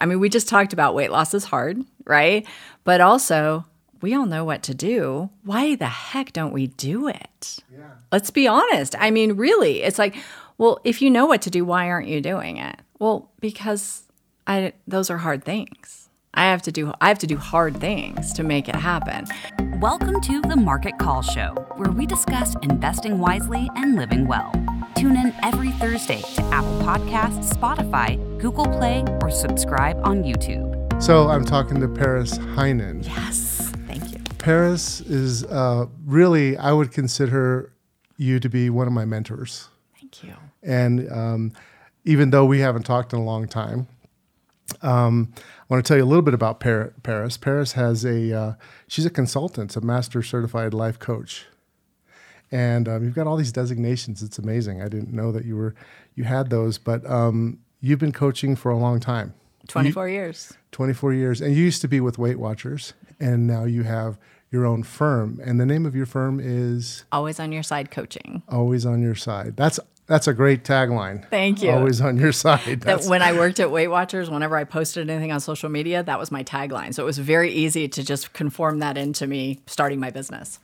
I mean, we just talked about weight loss is hard, right? But also, we all know what to do. Why the heck don't we do it? Yeah. Let's be honest. I mean, really, it's like, well, if you know what to do, why aren't you doing it? Well, because I those are hard things. I have to do I have to do hard things to make it happen. Welcome to the Market Call Show, where we discuss investing wisely and living well. Tune in every Thursday to Apple Podcasts, Spotify, Google Play, or subscribe on YouTube. So I'm talking to Paris Heinen. Yes, thank you. Paris is uh, really, I would consider you to be one of my mentors. Thank you. And um, even though we haven't talked in a long time, um, I want to tell you a little bit about Paris. Paris has a, uh, she's a consultant, a master certified life coach. And um, you've got all these designations. It's amazing. I didn't know that you were, you had those, but um, you've been coaching for a long time. 24 you, years. 24 years. And you used to be with Weight Watchers, and now you have your own firm. And the name of your firm is Always on Your Side Coaching. Always on Your Side. That's that's a great tagline. Thank you. Always on your side. that when I worked at Weight Watchers, whenever I posted anything on social media, that was my tagline. So it was very easy to just conform that into me starting my business.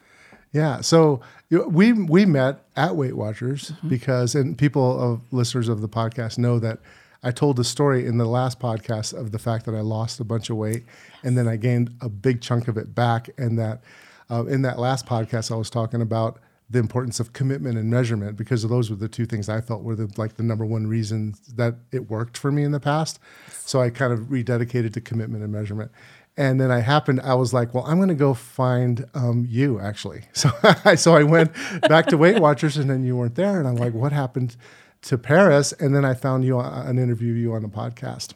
Yeah. So we we met at Weight Watchers mm-hmm. because, and people of listeners of the podcast know that I told the story in the last podcast of the fact that I lost a bunch of weight and then I gained a big chunk of it back, and that uh, in that last podcast I was talking about the importance of commitment and measurement because those were the two things I felt were the like the number one reason that it worked for me in the past. So I kind of rededicated to commitment and measurement. And then I happened, I was like, well, I'm going to go find um, you actually. So, so I went back to Weight Watchers and then you weren't there. And I'm like, what happened to Paris? And then I found you, on, an interview you on the podcast.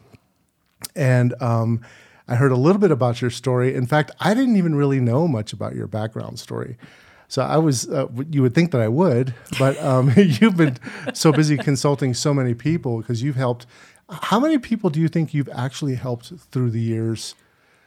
And um, I heard a little bit about your story. In fact, I didn't even really know much about your background story. So I was, uh, you would think that I would, but um, you've been so busy consulting so many people because you've helped. How many people do you think you've actually helped through the years?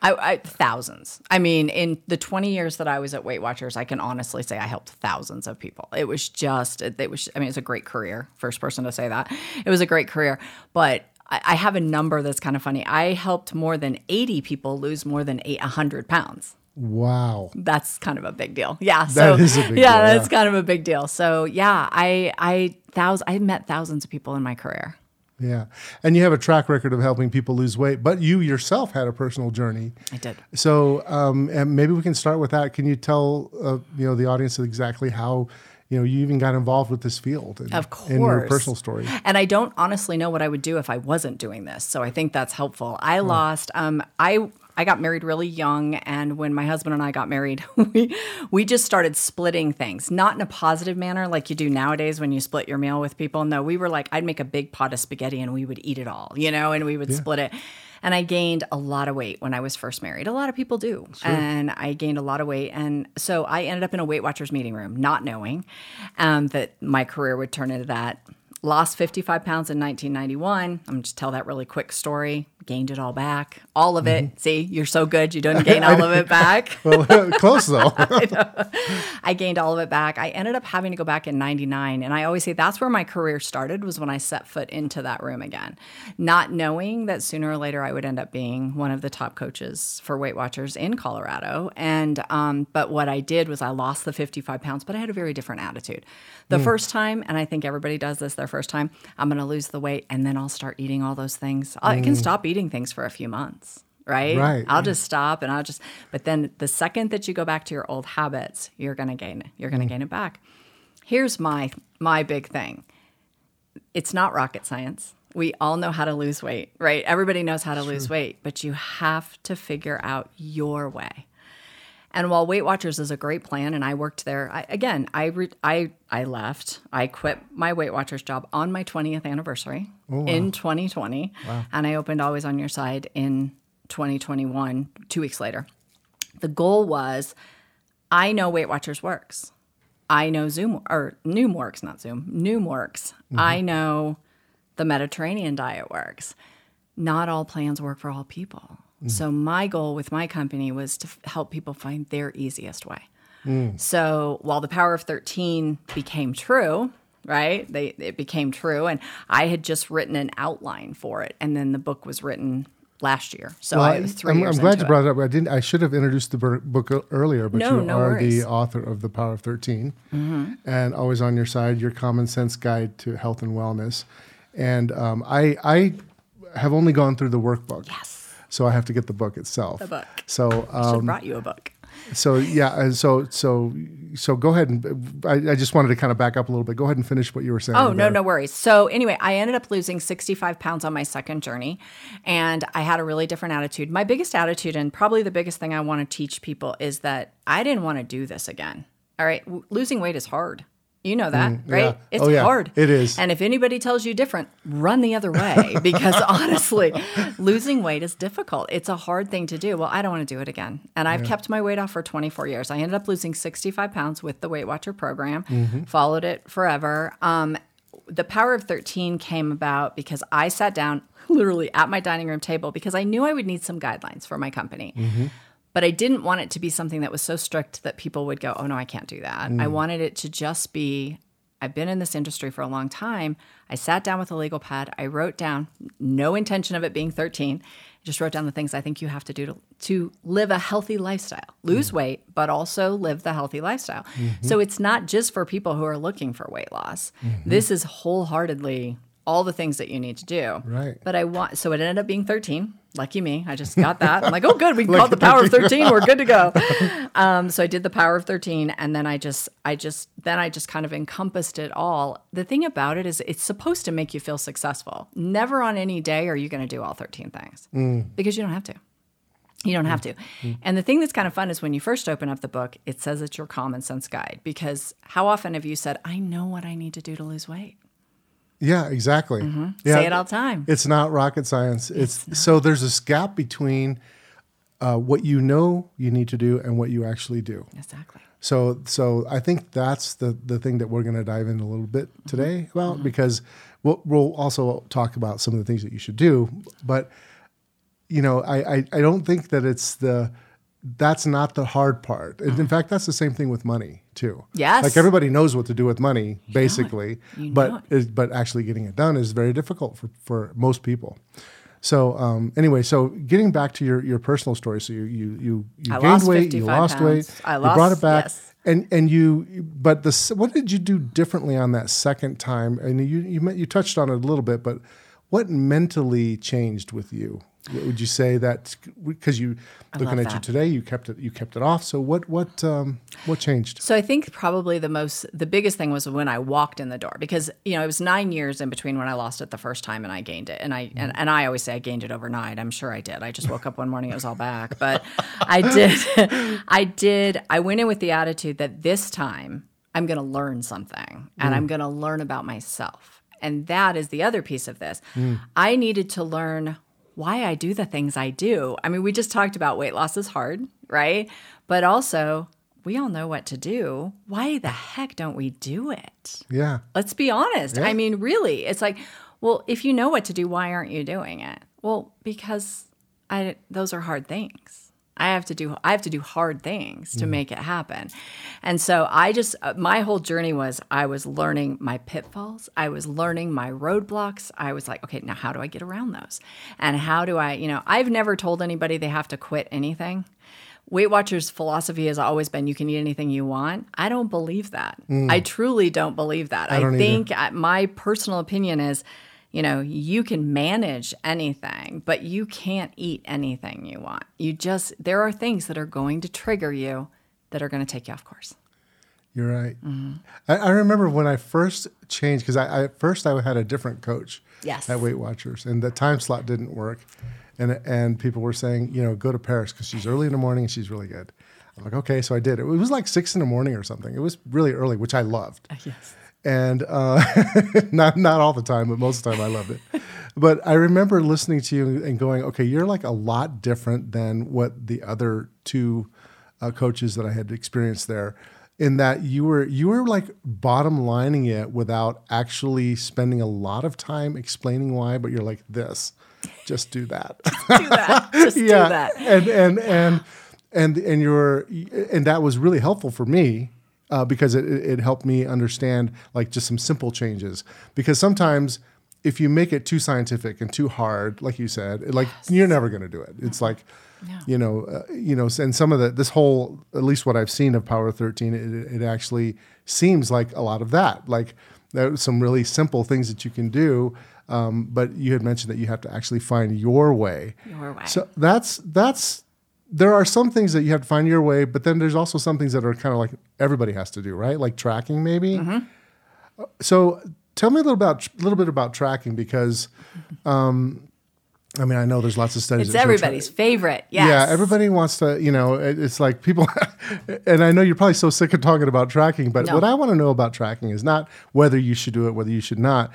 I, I, thousands. I mean, in the 20 years that I was at Weight Watchers, I can honestly say I helped thousands of people. It was just, it was, I mean, it's a great career. First person to say that. It was a great career. But I, I have a number that's kind of funny. I helped more than 80 people lose more than 800 pounds. Wow. That's kind of a big deal. Yeah. So, that is a big yeah, deal. that's kind of a big deal. So yeah, I, I, thousands, I met thousands of people in my career. Yeah. And you have a track record of helping people lose weight, but you yourself had a personal journey. I did. So, um, and maybe we can start with that. Can you tell, uh, you know, the audience exactly how, you know, you even got involved with this field and, of course. in your personal story. And I don't honestly know what I would do if I wasn't doing this. So I think that's helpful. I oh. lost, um, I, I got married really young, and when my husband and I got married, we we just started splitting things, not in a positive manner like you do nowadays when you split your meal with people. No, we were like, I'd make a big pot of spaghetti and we would eat it all, you know, and we would yeah. split it. And I gained a lot of weight when I was first married. A lot of people do. Sure. And I gained a lot of weight. And so I ended up in a Weight Watchers meeting room, not knowing um, that my career would turn into that lost 55 pounds in 1991. I'm going to tell that really quick story gained it all back, all of it. Mm-hmm. See, you're so good, you didn't gain all of it back. well, close though. I, I, gained all of it back. I ended up having to go back in '99, and I always say that's where my career started. Was when I set foot into that room again, not knowing that sooner or later I would end up being one of the top coaches for Weight Watchers in Colorado. And um, but what I did was I lost the 55 pounds, but I had a very different attitude. The mm. first time, and I think everybody does this their first time, I'm going to lose the weight, and then I'll start eating all those things. Mm. I can mm. stop eating things for a few months right? Right. I'll just stop and I'll just but then the second that you go back to your old habits, you're going to gain it. You're going to mm. gain it back. Here's my my big thing. It's not rocket science. We all know how to lose weight, right? Everybody knows how to sure. lose weight, but you have to figure out your way. And while Weight Watchers is a great plan, and I worked there, I, again, I, re, I I left. I quit my Weight Watchers job on my 20th anniversary oh, wow. in 2020, wow. and I opened Always on Your Side in 2021, two weeks later. The goal was, I know Weight Watchers works. I know Zoom or Noom works, not Zoom. Noom works. Mm-hmm. I know the Mediterranean diet works. Not all plans work for all people. Mm. So my goal with my company was to f- help people find their easiest way. Mm. So while the power of 13 became true, right? They it became true and I had just written an outline for it and then the book was written last year. So Well, I was 3 I'm, I'm glad you brought it up. I didn't. I should have introduced the book earlier, but No, you no are worries. the author of the Power of 13, Mm-hmm. and always on your side, your common sense guide to health and wellness. And um, I, I have only gone through the workbook. Yes. So I have to get the book itself. The book. So, Should um, brought you a book. so yeah, and so so so go ahead and I, I just wanted to kind of back up a little bit. Go ahead and finish what you were saying. Oh, no, no worries. So, anyway, I ended up losing 65 pounds on my second journey, and I had a really different attitude. My biggest attitude, and probably the biggest thing I want to teach people, is that I didn't want to do this again. All right. W- losing weight is hard. You know that, right? yeah. It's Oh, yeah. hard. It is. And if anybody tells you different, run the other way because honestly, losing weight is difficult. It's a hard thing to do. Well, I don't want to do it again. And I've kept my weight off for 24 years. I ended up losing 65 pounds with the Weight Watcher program, Mm-hmm. followed it forever. Um, the power of 13 came about because I sat down literally at my dining room table because I knew I would need some guidelines for my company. But I didn't want it to be something that was so strict that people would go, oh no, I can't do that. I mm. wanted it to just be I've been in this industry for a long time. I sat down with a legal pad. I wrote down, no intention of it being 13, I just wrote down the things I think you have to do to, to live a healthy lifestyle, lose mm. weight, but also live the healthy lifestyle. Mm-hmm. So it's not just for people who are looking for weight loss. Mm-hmm. This is wholeheartedly all the things that you need to do. Right. But I want, so it ended up being 13. Lucky me. I just got that. I'm like, oh, good. We can call the power of 13. We're good to go. Um, so I did the power of 13. And then I just, I just, then I just kind of encompassed it all. The thing about it is it's supposed to make you feel successful. Never on any day are you going to do all 13 things mm. because you don't have to. You don't have mm. to. Mm. And the thing that's kind of fun is when you first open up the book, it says it's your common sense guide because how often have you said, I know what I need to do to lose weight? Yeah, exactly. Mm-hmm. Say it all the time. It's not rocket science. It's, so there's this gap between uh, what you know you need to do and what you actually do. Exactly. So, so I think that's the the thing that we're going to dive in a little bit today about because we'll we'll also talk about some of the things that you should do. But you know, I I, I don't think that it's the that's not the hard part. And In fact, that's the same thing with money too. Yes. like everybody knows what to do with money, basically, You know but is, but actually getting it done is very difficult for for most people. So um, anyway, so getting back to your, your personal story, so you you you, you I gained lost weight, you 55 lost weight, pounds. I you brought it back, yes. and and you, but the what did you do differently on that second time? And you you you touched on it a little bit, but what mentally changed with you? Would you say that because you looking love at you today, you kept it you kept it off? So what what um, what changed? So I think probably the most, the biggest thing was when I walked in the door because you know it was nine years in between when I lost it the first time and I gained it, and I mm-hmm. and, and I always say I gained it overnight. I'm sure I did. I just woke up one morning it was all back, but I did, I did. I went in with the attitude that this time I'm going to learn something and I'm mm. going to learn about myself, and that is the other piece of this. Mm. I needed to learn why I do the things I do. I mean, we just talked about weight loss is hard, right? But also, we all know what to do. Why the heck don't we do it? Yeah, Let's be honest. I mean, really, it's like, well, if you know what to do, why aren't you doing it? Well, because I those are hard things. I have to do I have to do hard things to make it happen. And so I just uh, my whole journey was I was learning my pitfalls, I was learning my roadblocks. I was like, okay, now how do I get around those? And how do I, you know, I've never told anybody they have to quit anything. Weight Watchers' philosophy has always been you can eat anything you want. I don't believe that. I truly don't believe that. I, either. think uh, my personal opinion is, you know, you can manage anything, but you can't eat anything you want. You just, there are things that are going to trigger you that are going to take you off course. You're right. Mm-hmm. I, I remember when I first changed because I, I at first I had a different coach Yes. at Weight Watchers, and the time slot didn't work, and and people were saying, you know, go to Paris because she's early in the morning and she's really good. I'm like, okay, so I did. It was like six in the morning or something. It was really early, which I loved. Yes. And uh, not not all the time, but most of the time I loved it. But I remember listening to you and going, okay, you're like a lot different than what the other two uh, coaches that I had experienced there. In that you were you were like bottom lining it without actually spending a lot of time explaining why, but you're like this, just do that. Do that. Just do that. and and and and and you're and that was really helpful for me uh, because it, it helped me understand like just some simple changes because sometimes if you make it too scientific and too hard, like you said, like you're never going to do it. It's like, you know, uh, you know, and some of the this whole, at least what I've seen of Power 13, it, it actually seems like a lot of that. Like there's some really simple things that you can do. Um, but you had mentioned that you have to actually find your way. Your way. So that's that's there are some things that you have to find your way, but then there's also some things that are kind of like everybody has to do, right? Like tracking, maybe. Mm-hmm. So tell me a little about a little bit about tracking because, um, I mean, I know there's lots of studies. It's show tra- everybody's favorite. Yes. Yeah, everybody wants to, you know, it- it's like people, and I know you're probably so sick of talking about tracking, but No. what I want to know about tracking is not whether you should do it, whether you should not,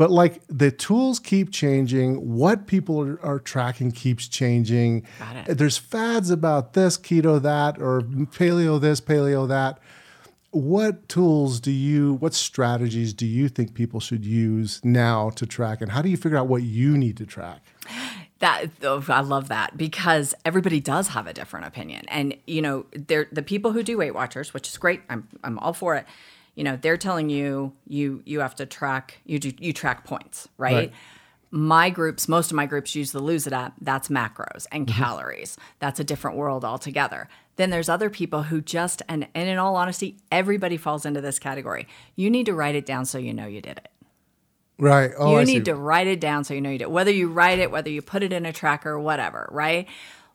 but like the tools keep changing. What people are, are tracking keeps changing. Got it. There's fads about this, keto that, or paleo this, paleo that. What tools do you, what strategies do you think people should use now to track? And how do you figure out what you need to track? That oh, I love that because everybody does have a different opinion, and you know, they're the people who do Weight Watchers, which is great. I'm I'm all for it. You know, they're telling you you you have to track you do you track points, right? Right. My groups, most of my groups use the Lose It app. That's macros and mm-hmm. calories. That's a different world altogether. Then there's other people who just and and in all honesty, everybody falls into this category. You need to write it down so you know you did it. Right. Oh, you I need see. to write it down so you know you did. It. whether you write it, whether you put it in a tracker, whatever, right?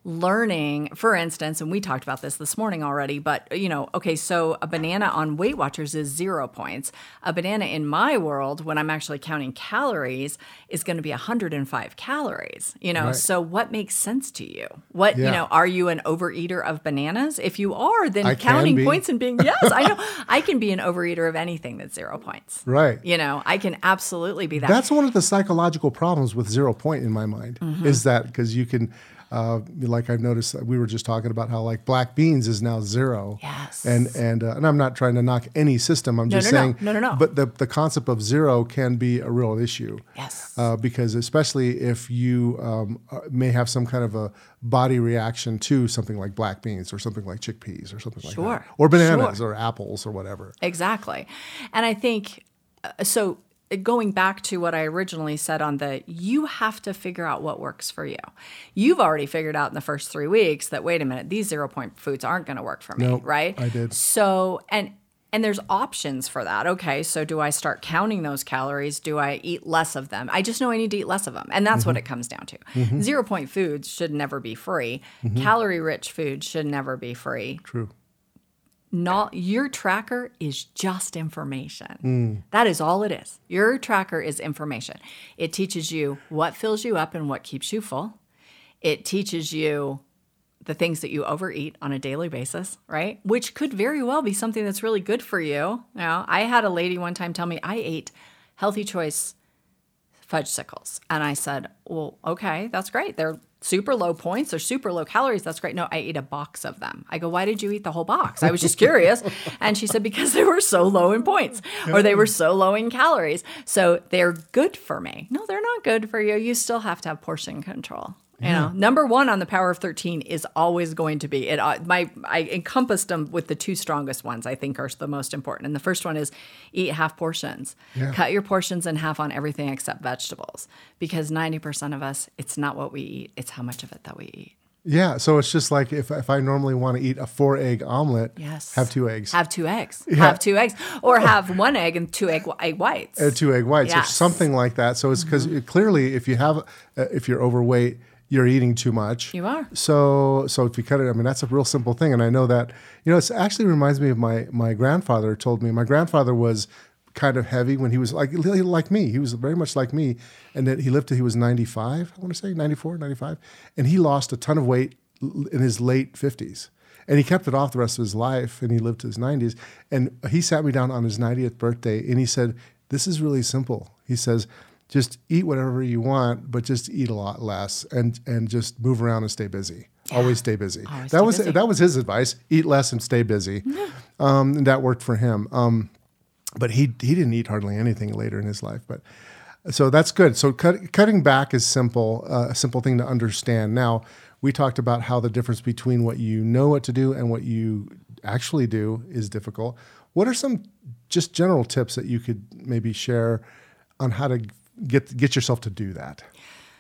Learning, for instance, and we talked about this this morning already, but you know, okay, so a banana on Weight Watchers is zero points. A banana in my world, when I'm actually counting calories, is going to be 105 calories. You know, Right. so what makes sense to you? What you know, are you an overeater of bananas? If you are, then I counting points and being yes, I know I can be an overeater of anything that's zero points. Right. You know, I can absolutely be that. That's one of the psychological problems with zero point in my mind Mm-hmm. is that because you can, uh, like I've noticed, that we were just talking about how like black beans is now zero. Yes. And and uh, and I'm not trying to knock any system. I'm No, just no, no. saying. No, no, no. But the the concept of zero can be a real issue. Yes. Uh, because especially if you um, uh, may have some kind of a body reaction to something like black beans or something like chickpeas or something like Sure. that, or bananas Sure. or apples or whatever. Exactly. And I think uh, so going back to what I originally said on the you have to figure out what works for you. You've already figured out in the first 3 weeks that wait a minute, these zero point foods aren't going to work for me, Nope, right? I did. So and and there's options for that. Okay, so do I start counting those calories? Do I eat less of them? I just know I need to eat less of them. And that's what mm-hmm. it comes down to. Mm-hmm. Zero point foods should never be free. Mm-hmm. Calorie rich foods should never be free True. Not your tracker is just information. Mm. That is all it is. Your tracker is information. It teaches you what fills you up and what keeps you full. It teaches you the things that you overeat on a daily basis, right? Which could very well be something that's really good for you. You know, I had a lady one time tell me I ate healthy choice fudge sickles. And I said, Well, okay, that's great. They're super low points, they're super low calories. That's great. No, I ate a box of them. I go, Why did you eat the whole box? I was just curious. and she said, Because they were so low in points or they were so low in calories. So they're good for me. No, they're not good for you. You still have to have portion control. You know, number one on the power of 13 is always going to be it. Uh, my I encompassed them with the two strongest ones I think are the most important. And the first one is eat half portions. Yeah. Cut your portions in half on everything except vegetables because 90% of us, it's not what we eat, it's how much of it that we eat. Yeah, so it's just like if, if I normally want to eat a four egg omelet, Yes. have two eggs. Have two eggs. Have two eggs. Or have one egg and two egg, egg whites. Two egg whites or Yes. Mm-hmm. something like that. So it's because clearly, if you have, uh, if you're overweight, you're eating too much. You are. So so if you cut it, I mean that's a real simple thing, and I know that you know it actually reminds me of my my grandfather told me. My grandfather was kind of heavy when he was like like me. He was very much like me, and that he lived till he was 95. I want to say 94, 95, and he lost a ton of weight in his late 50s. And he kept it off the rest of his life, and he lived to his 90s. And he sat me down on his 90th birthday, and he said, "This is really simple." He says, "Just eat whatever you want, but just eat a lot less, and and just move around and stay busy. Always stay busy." Always that stay was busy. that was his advice: eat less and stay busy. Um, and that worked for him. Um, but he he didn't eat hardly anything later in his life. But so that's good. So cut, cutting back is simple, uh, a simple thing to understand. Now we talked about how the difference between what you know what to do and what you actually do is difficult. What are some just general tips that you could maybe share on how to get get yourself to do that?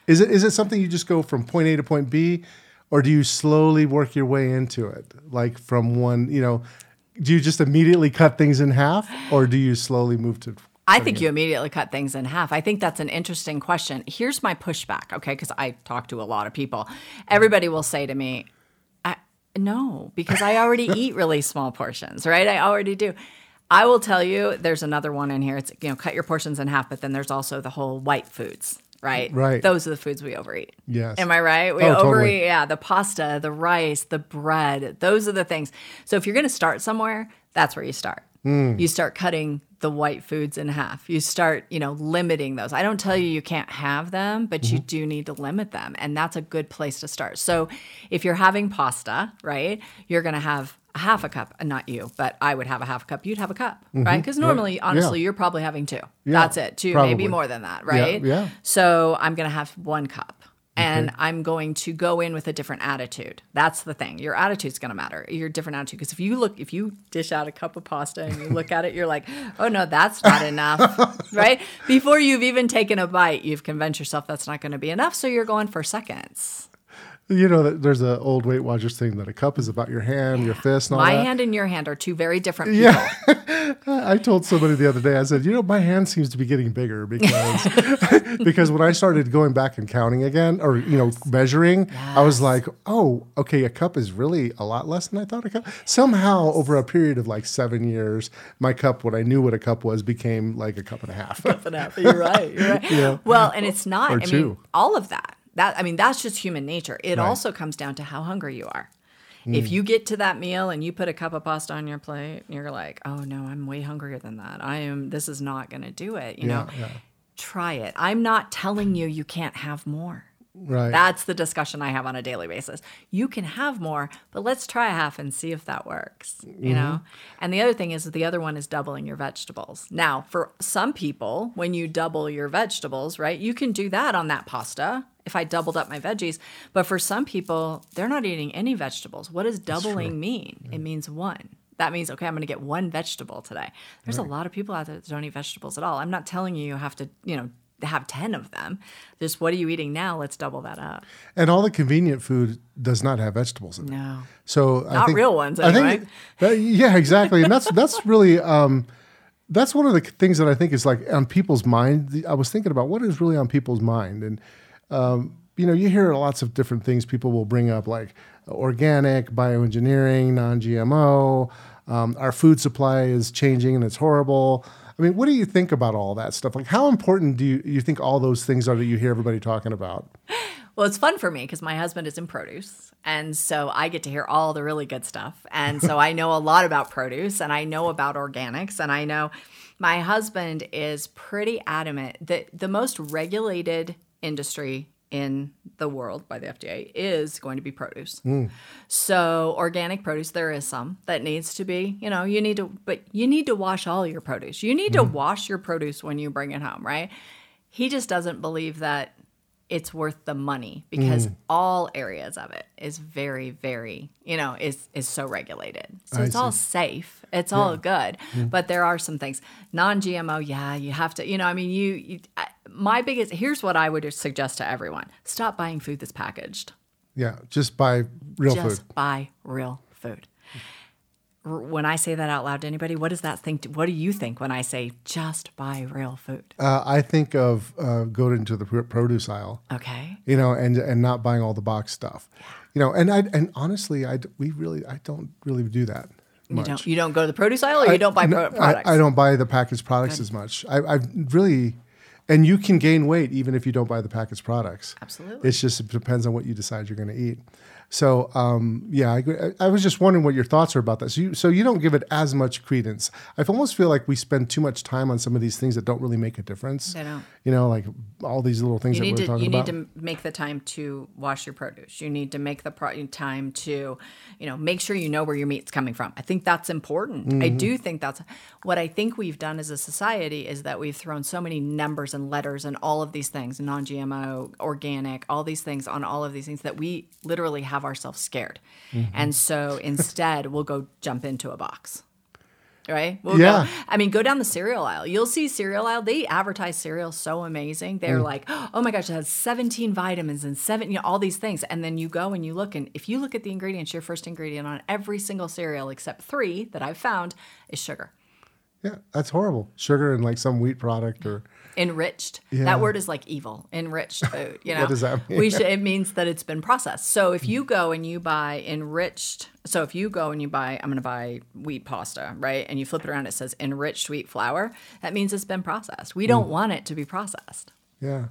Is it is it something you just go from point A to point B, or do you slowly work your way into it? Like from one, you know, do you just immediately cut things in half, or do you slowly move to? I think you immediately cut things in half. I think that's an interesting question. Here's my pushback, okay? Because I talk to a lot of people. Everybody will say to me, I, no, because I already eat really small portions, right? I already do. I will tell you, there's another one in here. It's, you know, cut your portions in half, but then there's also the whole white foods, right? Right. Those are the foods we overeat. Yes. Am I right? We Oh, overeat, totally. yeah, the pasta, the rice, the bread. Those are the things. So if you're going to start somewhere, that's where you start. Hmm. You start cutting the white foods in half. You start, you know, limiting those. I don't tell you you can't have them, but you Mm-hmm. do need to limit them. And that's a good place to start. So if you're having pasta, right, you're going to have a half a cup, and not you, but I would have a half a cup. You'd have a cup, right? Because normally, honestly, Mm-hmm. Yeah. you're probably having two. Yeah, That's it. Two, maybe more than that, right? yeah. So I'm going to have one cup. And I'm going to go in with a different attitude. That's the thing. Your attitude's going to matter. Your different attitude. Because if you look, if you dish out a cup of pasta and you look at it, you're like, oh no, that's not enough, right? Before you've even taken a bite, you've convinced yourself that's not going to be enough. So you're going for seconds. You know, that there's an old Weight Watchers thing that a cup is about your hand, your fist, and all My that. hand and your hand are two very different people. Yeah. I told somebody the other day, I said, you know, my hand seems to be getting bigger because because when I started going back and counting again or, you know, measuring, I was like, oh, okay, a cup is really a lot less than I thought a cup. Somehow over a period of like seven years, my cup, what I knew what a cup was, became like a cup and a half. cup and a half. You're right. You're right. Well, and it's not. Or I mean, all of that. That I mean, that's just human nature. It also comes down to how hungry you are. Mm. If you get to that meal and you put a cup of pasta on your plate, you're like, "Oh no, I'm way hungrier than that. I am. This is not going to do it." You know, yeah. try it. I'm not telling you you can't have more. right. That's the discussion I have on a daily basis. You can have more, but let's try a half and see if that works, you know? And the other thing is the other one is doubling your vegetables. Now, for some people, when you double your vegetables, right, you can do that on that pasta if I doubled up my veggies. But for some people, they're not eating any vegetables. What does doubling mean? It means one. That means, okay, I'm going to get one vegetable today. There's a lot of people out there that don't eat vegetables at all. I'm not telling you you have to, you know, have 10 of them. Just what are you eating now? Let's double that up. and all the convenient food does not have vegetables in it. No. So I Not think, real ones, I think that- yeah, exactly, and that's that's really um, that's one of the things that I think is like on people's mind. I was thinking about what is really on people's mind, and um, you know, you hear lots of different things. People will bring up like organic, bioengineering, non-GMO. Um, our food supply is changing and it's horrible. I mean, what do you think about all that stuff? Like, how important do you, you think all those things are that you hear everybody talking about? Well, it's fun for me because my husband is in produce. And so I get to hear all the really good stuff. And so I know a lot about produce and I know about organics. And I know my husband is pretty adamant that the most regulated industry in the world by the FDA is going to be produce. Hmm. So organic produce, there is some that needs to be, you know, you need to, but you need to wash all your produce. You need to hmm. wash your produce when you bring it home, right? He just doesn't believe that it's worth the money because mm. all areas of it is very, very, you know, is is so regulated. So I it's all safe. It's all good. Mm. But there are some things. Non-GMO, yeah, you have to, you know, I mean, you, you I, my biggest here's what I would suggest to everyone. Stop buying food that's packaged Yeah, just buy real just food. buy real food. When I say that out loud to anybody, what does that think? What do you think when I say just buy real food? Uh, I think of uh, going into the produce aisle. Okay. you know, and and not buying all the box stuff, Yeah. you know, and I and honestly, I we really I don't really do that. You don't you don't go to the produce aisle or you don't buy pro- No, products? I, I don't buy the packaged products as much. I, I really, and you can gain weight even if you don't buy the packaged products. Absolutely. It's just it depends on what you decide you're going to eat. So um, yeah, I. I I was just wondering what your thoughts are about that. So you, so you don't give it as much credence. I almost feel like we spend too much time on some of these things that don't really make a difference. They don't. You know, like all these little things you that we're to talking you about. need to make the time to wash your produce. You need to make the pro- time to, you know, make sure you know where your meat's coming from. I think that's important. I Mm-hmm. do think that's what I think we've done as a society is that we've thrown so many numbers and letters and all of these things, non-GMO, organic, all these things on all of these things that we literally have ourselves scared. Mm-hmm. And so instead, we'll go jump into a box. right? We'll Yeah. Go, I mean, go down the cereal aisle. You'll see cereal aisle. They advertise cereal so amazing. They're like, oh my gosh, it has 17 vitamins and seven, you know, all these things. And then you go and you look, and if you look at the ingredients, your first ingredient on every single cereal except three that I've found is sugar. Yeah, that's horrible. Sugar and like some wheat product or Enriched. Yeah. That word is like evil. Enriched food. You know. What does that mean? We should, it means that it's been processed. So if you go and you buy enriched, so if you go and you buy, I'm going to buy wheat pasta, right? And you flip it around, it says enriched wheat flour. That means it's been processed. We Mm. don't want it to be processed. yeah.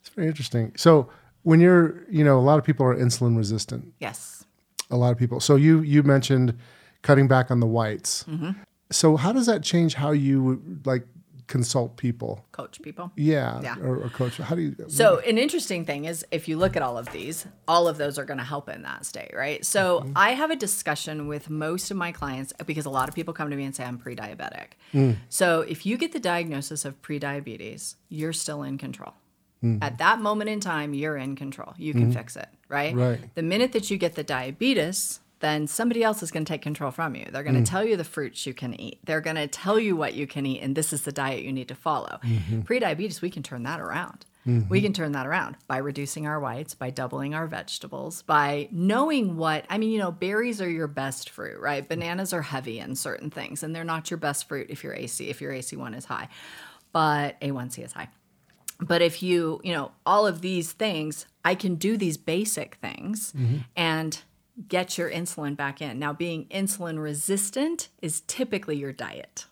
It's very interesting. So when you're, you know, a lot of people are insulin resistant. Yes. A lot of people. So you you mentioned cutting back on the whites. Mm-hmm. So how does that change how you like consult people? Coach people. Yeah, Yeah. Or, or coach. How do you? So, an interesting thing is if you look at all of these, all of those are going to help in that state, right? So, Mm-hmm. I have a discussion with most of my clients because a lot of people come to me and say, I'm pre diabetic. Mm. So, if you get the diagnosis of pre diabetes, you're still in control. Mm-hmm. At that moment in time, you're in control. You can fix it, right? Right. The minute that you get the diabetes, then somebody else is going to take control from you. They're going to mm. tell you the fruits you can eat. They're going to tell you what you can eat, and this is the diet you need to follow. Mm-hmm. Pre-diabetes, we can turn that around. Mm-hmm. We can turn that around by reducing our whites, by doubling our vegetables, by knowing what I mean. You know, berries are your best fruit, right? Bananas are heavy in certain things, and they're not your best fruit if your AC if your AC1 is high, but A1C is high. But if you, you know, all of these things, I can do these basic things mm-hmm. and get your insulin back in. Now, being insulin resistant is typically your diet.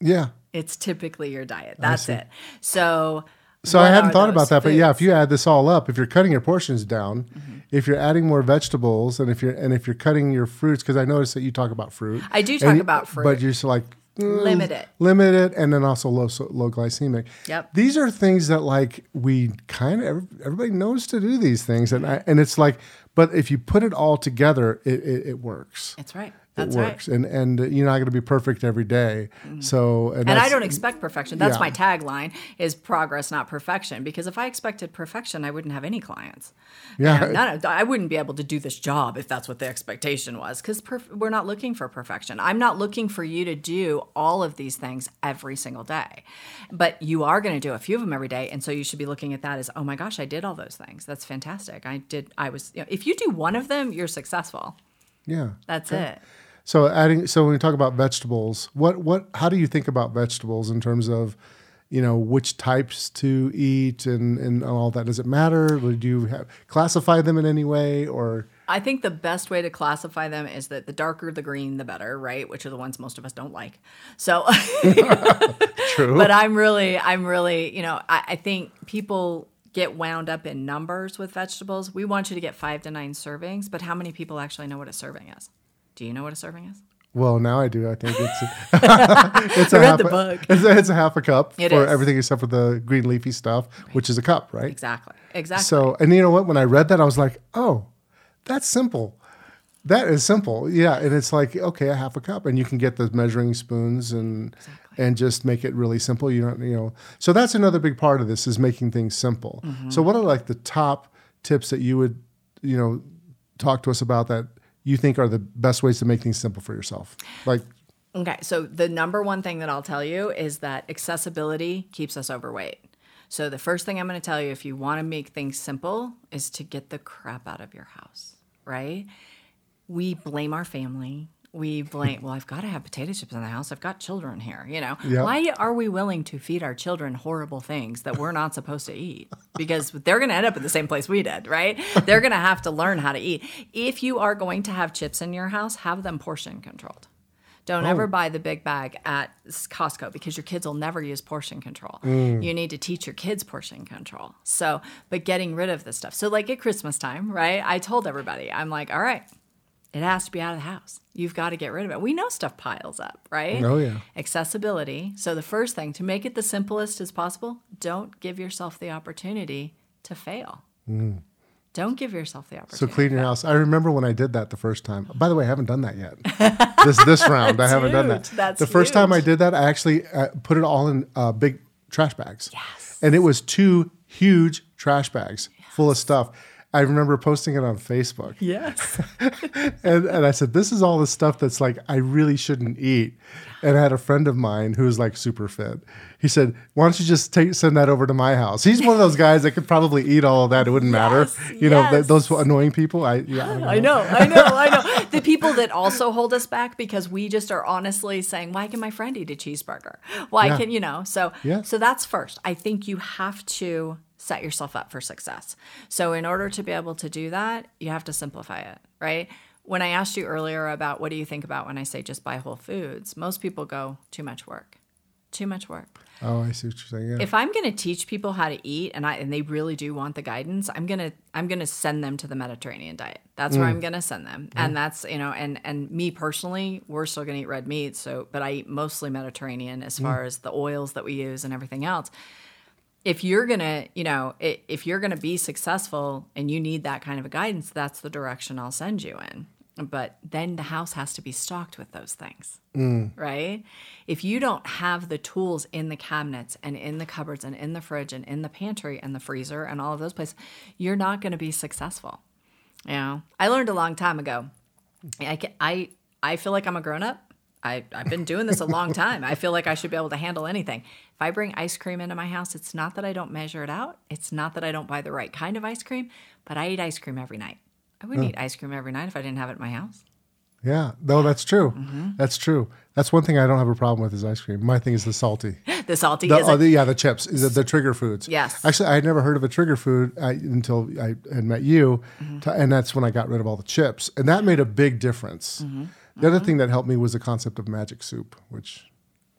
yeah. It's typically your diet. That's it. So, So I hadn't thought about that, but yeah, if you add this all up, if you're cutting your portions down, Mm-hmm. if you're adding more vegetables, and if you're and if you're cutting your fruits, because I noticed that you talk about fruit. I do talk you- about fruit. but you're just like Mm, limit it. limit it, and then also low so- low glycemic. Yep. These are things that like we kind of everybody knows to do these things, and I, and it's like, but if you put it all together, it it, it works. That's right. It That's works, right. Mm-hmm. and and you're not going to be perfect every day. So and, And I don't expect perfection. That's Yeah. my tagline is progress, not perfection. Because if I expected perfection, I wouldn't have any clients. Yeah. And none of- I wouldn't be able to do this job if that's what the expectation was. Because perf- we're not looking for perfection. I'm not looking for you to do all of these things every single day. But you are going to do a few of them every day. And so you should be looking at that as, oh my gosh, I did all those things. That's fantastic. I did, I was, you know, if you do one of them, you're successful. yeah. That's it. So adding so when we talk about vegetables, what what how do you think about vegetables in terms of you know which types to eat and and all that? Does it matter? Would you have, classify them in any way or I think the best way to classify them is that the darker the green, the better, right? Which are the ones most of us don't like. So, true? but I'm really, I'm really, you know, I, I think people get wound up in numbers with vegetables. We want you to get five to nine servings, but how many people actually know what a serving is? Do you know what a serving is? well, now I do. I think it's it's I a half the a, book. It's, a, it's a half a cup It for is. everything except for the green leafy stuff, which is a cup, right? Exactly. Exactly. So, and you know what? When I read that, I was like, oh, that's simple. That is simple. Yeah. And it's like, okay, a half a cup. And you can get the measuring spoons and and just make it really simple. You don't, you know. So that's another big part of this is making things simple. Mm-hmm. So what are like the top tips that you would, you know, talk to us about that you think are the best ways to make things simple for yourself? Like Okay, so the number one thing that I'll tell you is that accessibility keeps us overweight. So the first thing I'm going to tell you if you want to make things simple is to get the crap out of your house, right? We blame our family. We blame, well, I've got to have potato chips in the house. I've got children here, you know. Yeah. Why are we willing to feed our children horrible things that we're not supposed to eat? Because they're going to end up in the same place we did, right? They're going to have to learn how to eat. If you are going to have chips in your house, have them portion controlled. Don't ever oh. buy the big bag at Costco because your kids will never use portion control. Mm. You need to teach your kids portion control. So, but getting rid of this stuff. So, like at Christmas time, right? I told everybody, I'm like, all right, it has to be out of the house. You've got to get rid of it. We know stuff piles up, right? Oh, yeah. Accessibility. So, the first thing to make it the simplest as possible, don't give yourself the opportunity to fail. Don't give yourself the opportunity. so clean your house. I remember when I did that the first time. By the way, I haven't done that yet. this this round, I haven't done that. That's the first time I did that, I actually uh, put it all in uh, big trash bags. Yes. And it was two huge trash bags full of stuff. I remember posting it on Facebook. Yes. and, and I said, This is all the stuff that's like, I really shouldn't eat. And I had a friend of mine who was like super fit. He said, Why don't you just take, send that over to my house? He's one of those guys that could probably eat all of that. It wouldn't matter. Yes, You know, th- those annoying people. I, yeah, I know, I know, I know. The people that also hold us back because we just are honestly saying, why can my friend eat a cheeseburger? Why Yeah. can, you know, so Yeah. so that's first. I think you have to set yourself up for success. So in order to be able to do that, you have to simplify it, right? When I asked you earlier about what do you think about when I say just buy whole foods, most people go too much work. Too much work Oh, I see what you're saying. Yeah. if I'm going to teach people how to eat and I and they really do want the guidance, I'm going to I'm going to send them to the Mediterranean diet. That's where mm. I'm going to send them. And that's, you know, and and me personally, we're still going to eat red meat, so but I eat mostly Mediterranean as mm. far as the oils that we use and everything else. If you're to, you know, if you're to be successful and you need that kind of a guidance, that's the direction I'll send you in. But then the house has to be stocked with those things mm. right? If you don't have the tools in the cabinets and in the cupboards and in the fridge and in the pantry and the freezer and all of those places, you're not going to be successful. You know, I learned a long time ago. I can, I I feel like I'm a grown up. I I've been doing this a long time. I feel like I should be able to handle anything. If I bring ice cream into my house, it's not that I don't measure it out. It's not that I don't buy the right kind of ice cream, but I eat ice cream every night. I wouldn't eat ice cream every night if I didn't have it in my house. yeah. No, that's true. Mm-hmm. That's true. That's one thing I don't have a problem with is ice cream. My thing is the salty. The salty The, oh, the, yeah, the chips, the, the trigger foods. Yes. Actually, I had never heard of a trigger food I, until I had met you, Mm-hmm. to- and that's when I got rid of all the chips, and that made a big difference. Mm-hmm. The other thing that helped me was the concept of magic soup, which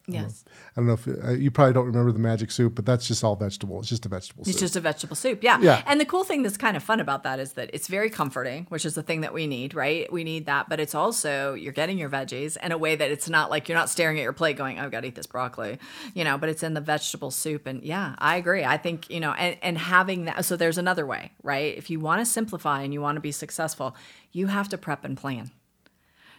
yes. I don't know if uh, you probably don't remember the magic soup, but that's just all vegetable. It's just a vegetable It's soup. It's just a vegetable soup. Yeah. Yeah. And the cool thing that's kind of fun about that is that it's very comforting, which is the thing that we need, right? We need that. But it's also, you're getting your veggies in a way that it's not like you're not staring at your plate going, I've got to eat this broccoli, you know, but it's in the vegetable soup. And yeah, I agree. I think, you know, and, and having that. So there's another way, right? If you want to simplify and you want to be successful, you have to prep and plan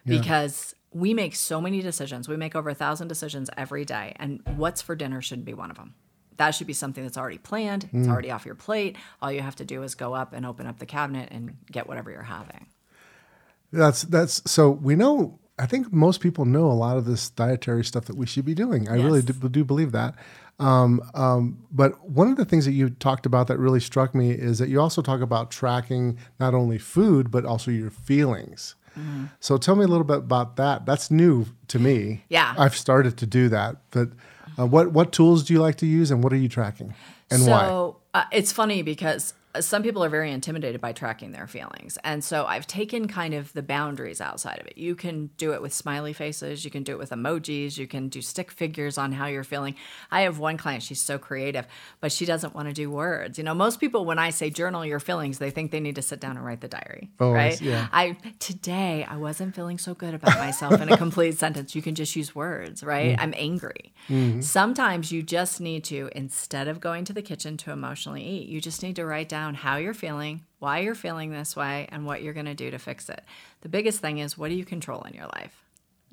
because we make so many decisions. We make over a thousand decisions every day, and what's for dinner shouldn't be one of them. That should be something that's already planned. It's already off your plate. All you have to do is go up and open up the cabinet and get whatever you're having. That's that's so we know. I think most people know a lot of this dietary stuff that we should be doing. I really do, do believe that. Um, um, but one of the things that you talked about that really struck me is that you also talk about tracking not only food but also your feelings. Mm-hmm. So tell me a little bit about that. That's new to me. Yeah. I've started to do that. But uh, what what tools do you like to use, and what are you tracking, and why? so uh, it's funny because some people are very intimidated by tracking their feelings. And so I've taken kind of the boundaries outside of it. You can do it with smiley faces, you can do it with emojis, you can do stick figures on how you're feeling. I have one client, she's so creative, but she doesn't want to do words. You know, most people, when I say journal your feelings, they think they need to sit down and write the diary. Oh, I right? yeah. I today I wasn't feeling so good about myself in a complete sentence. You can just use words, right? Mm. I'm angry. Mm-hmm. Sometimes you just need to, instead of going to the kitchen to emotionally eat, you just need to write down how you're feeling, why you're feeling this way, and what you're going to do to fix it. The biggest thing is what do you control in your life?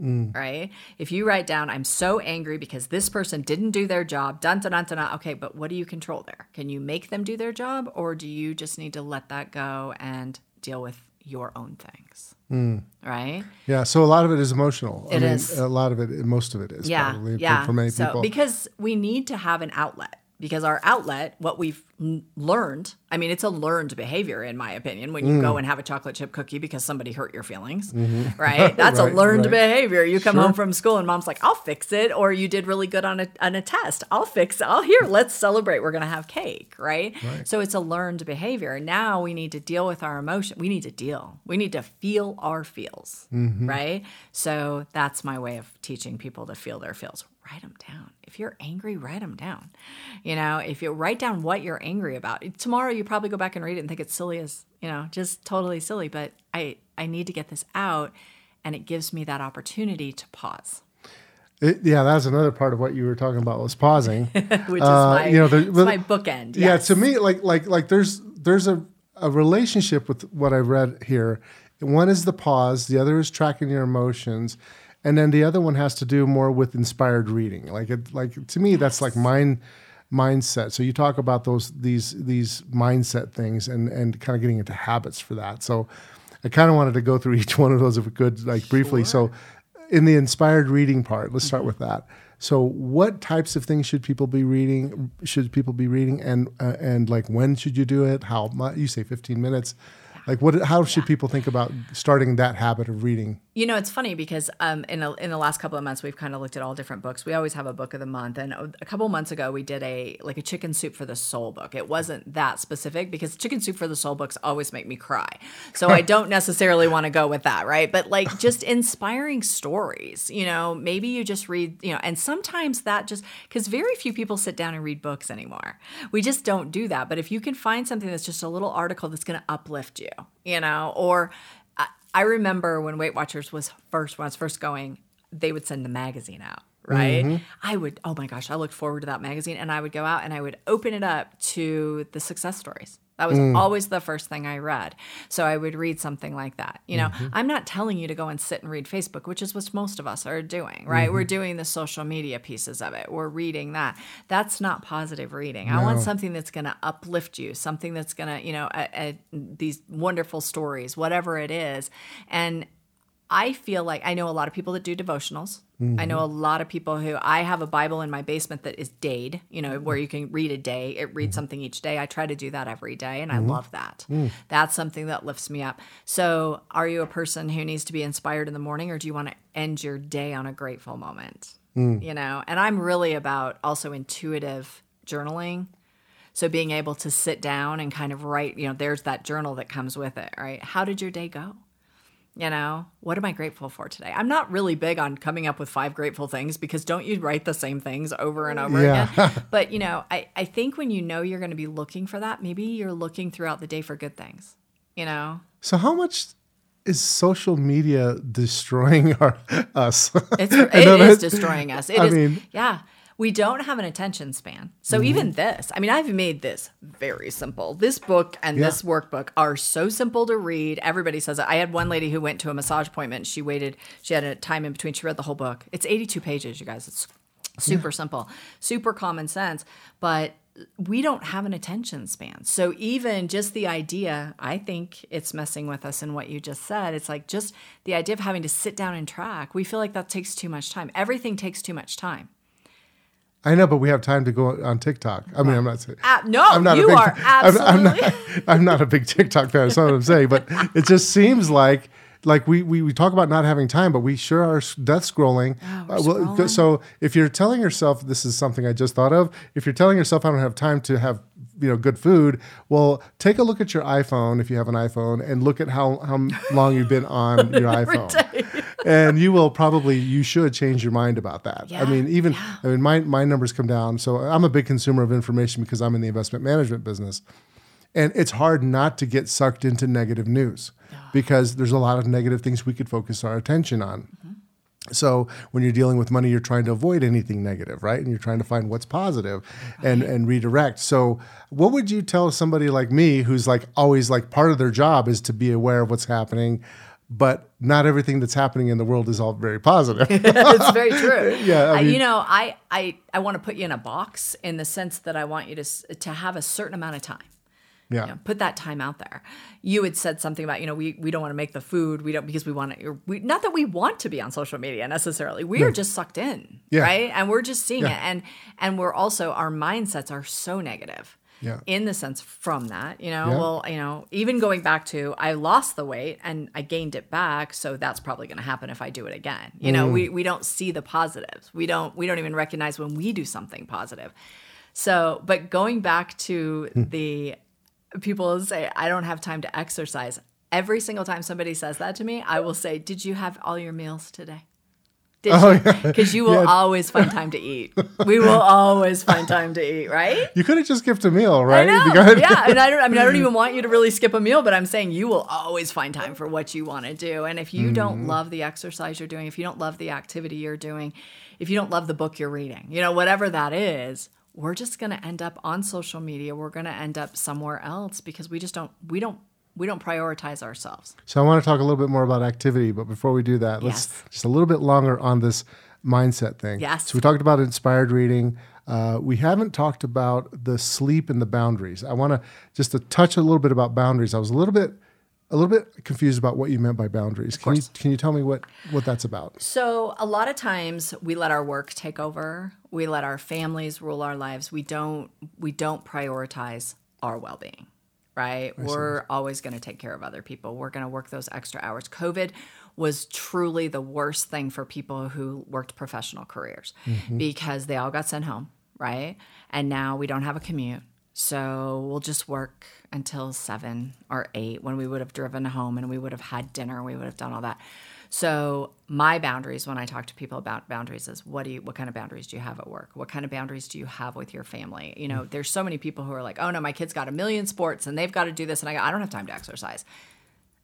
Mm. Right? If you write down, I'm so angry because this person didn't do their job, dun dun dun dun, dun. Okay, but what do you control there? Can you make them do their job, or do you just need to let that go and deal with your own things? Mm. Right? Yeah, so a lot of it is emotional. It I mean, is. A lot of it, most of it is yeah, probably yeah. for, for many so, people. because we need to have an outlet. Because our outlet, what we've learned, I mean, it's a learned behavior, in my opinion, when you Mm. go and have a chocolate chip cookie because somebody hurt your feelings, right? That's Mm-hmm. Right, a learned right. behavior. You come Sure. home from school and mom's like, I'll fix it. Or you did really good on a, on a test. I'll fix it. I'll here, let's celebrate. We're going to have cake, right? So it's a learned behavior. Now we need to deal with our emotion. We need to deal. We need to feel our feels, Mm-hmm. right? So that's my way of teaching people to feel their feels. Write them down. If you're angry, write them down. You know, if you write down what you're angry about, tomorrow you probably go back and read it and think it's silly as, you know, just totally silly, but I I need to get this out and it gives me that opportunity to pause. It- yeah, that's another part of what you were talking about was pausing. Which Uh, is my you know, the- it's but- my bookend. Yeah, yes. to me, like like like there's there's a, a relationship with what I read here. One is the pause, the other is tracking your emotions, and then the other one has to do more with inspired reading. Like it, like to me, that's like mind mindset. So you talk about those these these mindset things and and kind of getting into habits for that. So I kind of wanted to go through each one of those if we could, like briefly. So in the inspired reading part, let's start with that. So, what types of things should people be reading? Should people be reading, and uh, and like when should you do it? How much? You say fifteen minutes. Like what? How should people think about starting that habit of reading? You know, it's funny because um, in a, in the last couple of months, we've kind of looked at all different books. We always have a book of the month, and a couple months ago, we did a like a chicken soup for the soul book. It wasn't that specific because chicken soup for the soul books always make me cry, so I don't necessarily want to go with that, right? But like just inspiring stories, you know, maybe you just read, you know, and sometimes that just because very few people sit down and read books anymore. We just don't do that. But if you can find something that's just a little article that's going to uplift you, you know, or I, remember when Weight Watchers was first, when I was first going, they would send the magazine out right? Mm-hmm. I would, oh my gosh, I looked forward to that magazine and I would go out and I would open it up to the success stories. That was mm. always the first thing I read. So I would read something like that. You know, mm-hmm. I'm not telling you to go and sit and read Facebook, which is what most of us are doing, right? Mm-hmm. We're doing the social media pieces of it. We're reading that. That's not positive reading. No. I want something that's going to uplift you, something that's going to, you know, a, a, these wonderful stories, whatever it is. And I feel like I know a lot of people that do devotionals. Mm-hmm. I know a lot of people who I have a Bible in my basement that is dayed, you know, where you can read a day, it reads mm-hmm. something each day. I try to do that every day and mm-hmm. I love that. Mm. That's something that lifts me up. So, are you a person who needs to be inspired in the morning or do you want to end your day on a grateful moment? Mm. You know, and I'm really about also intuitive journaling. So being able to sit down and kind of write, you know, there's that journal that comes with it, right? How did your day go? You know, what am I grateful for today? I'm not really big on coming up with five grateful things because don't you write the same things over and over yeah. again? But, you know, I, I think when you know you're going to be looking for that, maybe you're looking throughout the day for good things, you know? So, how much is social media destroying our, us? It's, it is destroying us. It I is, mean, yeah we don't have an attention span. So mm-hmm. even this, I mean, I've made this very simple. This book and yeah. this workbook are so simple to read. Everybody says it. I had one lady who went to a massage appointment. She waited, she had a time in between. She read the whole book. It's 82 pages, you guys. It's super yeah. simple, super common sense. But we don't have an attention span. So even just the idea, I think it's messing with us in what you just said. It's like just the idea of having to sit down and track. We feel like that takes too much time. Everything takes too much time. I know, but we have time to go on TikTok. I mean, I'm not saying. Uh, no, I'm not you big, are absolutely. I'm, I'm, not, I'm not a big TikTok fan. That's not what I'm saying. But it just seems like like we, we we talk about not having time, but we sure are death scrolling. Oh, uh, well, scrolling. So if you're telling yourself this is something I just thought of, if you're telling yourself I don't have time to have you know good food, well, take a look at your iPhone if you have an iPhone and look at how how long you've been on your iPhone and you will probably you should change your mind about that. Yeah, I mean, even yeah. I mean my my numbers come down. So I'm a big consumer of information because I'm in the investment management business. And it's hard not to get sucked into negative news because there's a lot of negative things we could focus our attention on. Mm-hmm. So when you're dealing with money, you're trying to avoid anything negative, right? And you're trying to find what's positive and and redirect. So what would you tell somebody like me who's like always like part of their job is to be aware of what's happening, but not everything that's happening in the world is all very positive. it's very true. yeah, I mean, you know, I I I want to put you in a box in the sense that I want you to to have a certain amount of time. Yeah. You know, put that time out there. You had said something about, you know, we, we don't want to make the food. We don't because we want to. We, not that we want to be on social media necessarily. We no. are just sucked in, yeah. right? And we're just seeing yeah. it, and and we're also our mindsets are so negative yeah. in the sense from that you know yeah. well you know even going back to i lost the weight and i gained it back so that's probably going to happen if i do it again you mm. know we, we don't see the positives we don't we don't even recognize when we do something positive so but going back to mm. the people say i don't have time to exercise every single time somebody says that to me i will say did you have all your meals today because oh, yeah. you will yeah. always find time to eat. We will always find time to eat, right? You could have just skipped a meal, right? I know. yeah, and I don't. I mean, I don't even want you to really skip a meal, but I'm saying you will always find time for what you want to do. And if you mm. don't mm-hmm. love the exercise you're doing, if you don't love the activity you're doing, if you don't love the book you're reading, you know, whatever that is, we're just going to end up on social media. We're going to end up somewhere else because we just don't. We don't we don't prioritize ourselves. So I want to talk a little bit more about activity, but before we do that, let's yes. just a little bit longer on this mindset thing. Yes. So we talked about inspired reading. Uh, we haven't talked about the sleep and the boundaries. I want to just to touch a little bit about boundaries. I was a little bit a little bit confused about what you meant by boundaries. Can you can you tell me what what that's about? So a lot of times we let our work take over. We let our families rule our lives. We don't we don't prioritize our well-being. Right? We're always going to take care of other people. We're going to work those extra hours. COVID was truly the worst thing for people who worked professional careers mm-hmm. because they all got sent home, right? And now we don't have a commute. So we'll just work until seven or eight when we would have driven home and we would have had dinner we would have done all that. So my boundaries when I talk to people about boundaries is what do you what kind of boundaries do you have at work? What kind of boundaries do you have with your family? You know, mm. there's so many people who are like, "Oh no, my kids got a million sports and they've got to do this and I I don't have time to exercise."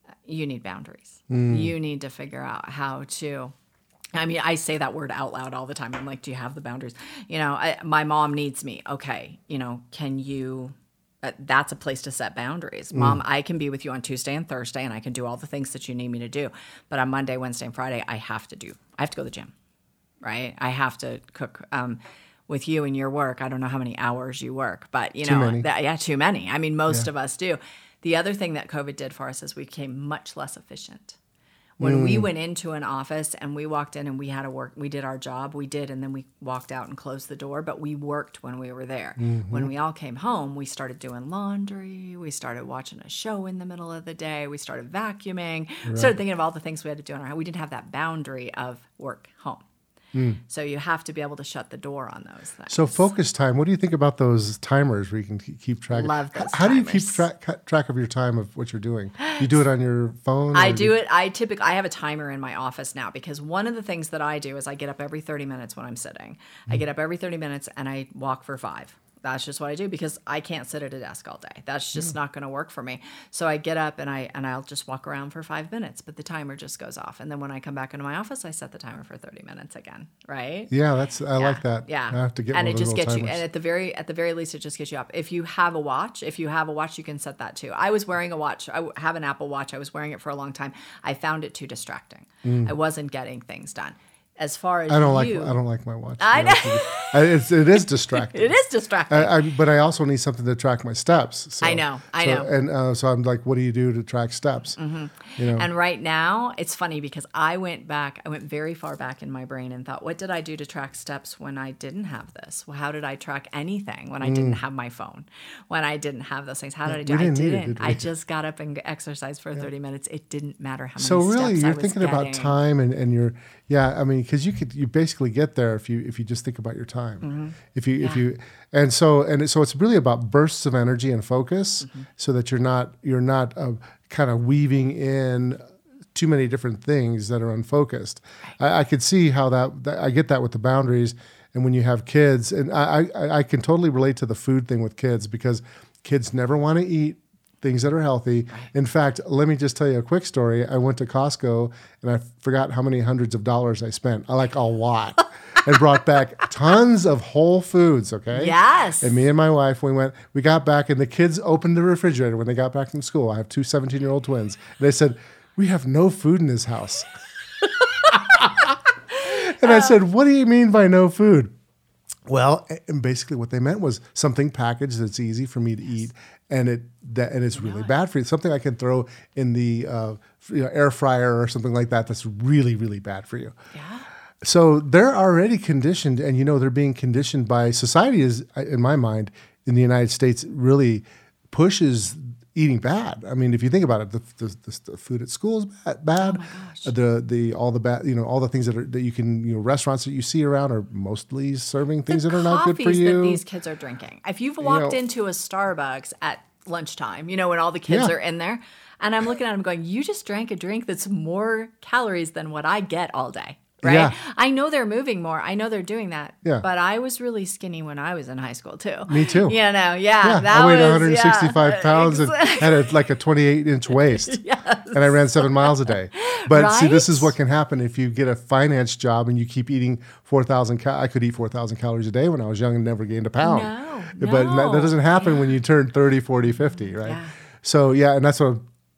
Uh, you need boundaries. Mm. You need to figure out how to I mean, I say that word out loud all the time. I'm like, do you have the boundaries? You know, I, my mom needs me. Okay, you know, can you? Uh, that's a place to set boundaries. Mom, I can be with you on Tuesday and Thursday, and I can do all the things that you need me to do. But on Monday, Wednesday, and Friday, I have to do. I have to go to the gym, right? I have to cook. Um, with you and your work, I don't know how many hours you work, but you know, many. that, yeah, too many. I mean, most of us do. The other thing that COVID did for us is we became much less efficient when we mm. went into an office and we walked in and we had to work we did our job we did and then we walked out and closed the door but we worked when we were there. Mm-hmm. When we all came home we started doing laundry we started watching a show in the middle of the day we started vacuuming. Started thinking of all the things we had to do in our house we didn't have that boundary of work home Mm. so you have to be able to shut the door on those things So focus time. What do you think about those timers where you can keep track? Love those How do you keep track track of your time of what you're doing? You do it on your phone. I do it. I typically I have a timer in my office now because one of the things that I do is I get up every 30 minutes when I'm sitting. I mm. get up every 30 minutes and I walk for 5. That's just what I do because I can't sit at a desk all day. That's just hmm. not going to work for me. So I get up and I and I'll just walk around for 5 minutes, but the timer just goes off. And then when I come back into my office, I set the timer for 30 minutes again, right? Yeah, that's I like that. Yeah, I have to get and it just gets you. And at the very at the very least, it just gets you up. If you have a watch, if you have a watch, you can set that too. I was wearing a watch. I have an Apple Watch. I was wearing it for a long time. I found it too distracting. Hmm. I wasn't getting things done. As far as. I don't like I don't like my watch. I be honest with you. I- It's, it is distracting. it is distracting. I, I, but I also need something to track my steps. So, I know, I so- know. And uh, so I'm like, what do you do to track steps? You know, And right now, it's funny because I went back, I went very far back in my brain and thought, what did I do to track steps when I didn't have this? Well, how did I track anything when I didn't have my phone? When I didn't have those things? How did I do? Mm. I didn't it, did? I just got up and exercised for 30 minutes. It didn't matter how many steps I took. so really, you're thinking about time and, and you're, yeah, I mean, because you could you basically get there if you if you just think about your time. Mm-hmm. If you if you and so and so it's really about bursts of energy and focus, Mm-hmm. so that you're not you're not uh, kind of weaving in too many different things that are unfocused. I, I could see how that, that I get that with the boundaries, and when you have kids, and I, I I can totally relate to the food thing with kids because kids never want to eat things that are healthy. In fact, let me just tell you a quick story. I went to Costco and I forgot how many hundreds of dollars I spent. I like a lot. and brought back tons of whole foods, okay? Yes. And me and my wife, we went, we got back and the kids opened the refrigerator when they got back from school. I have two 17 year old twins. And they said, We have no food in this house. and I uh. said, What do you mean by no food? Well, and basically what they meant was something packaged that's easy for me to eat, and it that and it's really bad for you. Something I can throw in the uh, you know, air fryer or something like that. That's really really bad for you. Yeah. So they're already conditioned, and you know they're being conditioned by society. Is in my mind in the United States really pushes eating bad. I mean, if you think about it, the, the, the, the food at school is bad. bad. Oh the the all the bad you know all the things that are that you can you know restaurants that you see around are mostly serving things that are not good for you. that these kids are drinking. If you've walked know- into a Starbucks at lunchtime, you know, when all the kids Yeah. are in there, and I'm looking at them going, you just drank a drink that's more calories than what I get all day. Right. Yeah. I know they're moving more. I know they're doing that. Yeah. But I was really skinny when I was in high school too. Me too. You know, yeah. yeah, that I weighed was, 165 yeah, pounds and had a, like a 28 inch waist. And I ran seven miles a day. But see, this is what can happen if you get a finance job and you keep eating 4,000 cal- I could eat 4,000 calories a day when I was young and never gained a pound. No, But that, that doesn't happen when you turn 30, 40, 50, right? Yeah. So, yeah, and that's what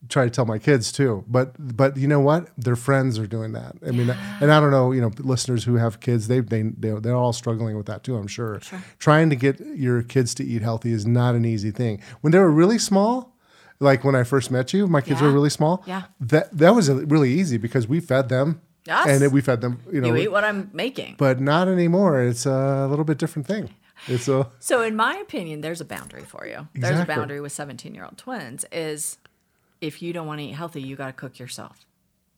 try to tell my kids too. But but you know what? Their friends are doing that. I mean, and I don't know. You know, listeners who have kids, they they they they're all struggling with that too. I'm sure. sure. Trying to get your kids to eat healthy is not an easy thing. When they were really small. Like when I first met you, my kids Yeah. were really small. Yeah. that that was really easy because we fed them, Yes. and we fed them. You know, You eat what I'm making. but not anymore. It's a little bit different thing. It's a So, in my opinion, there's a boundary for you. There's a boundary with 17 year old twins is if you don't want to eat healthy, you got to cook yourself.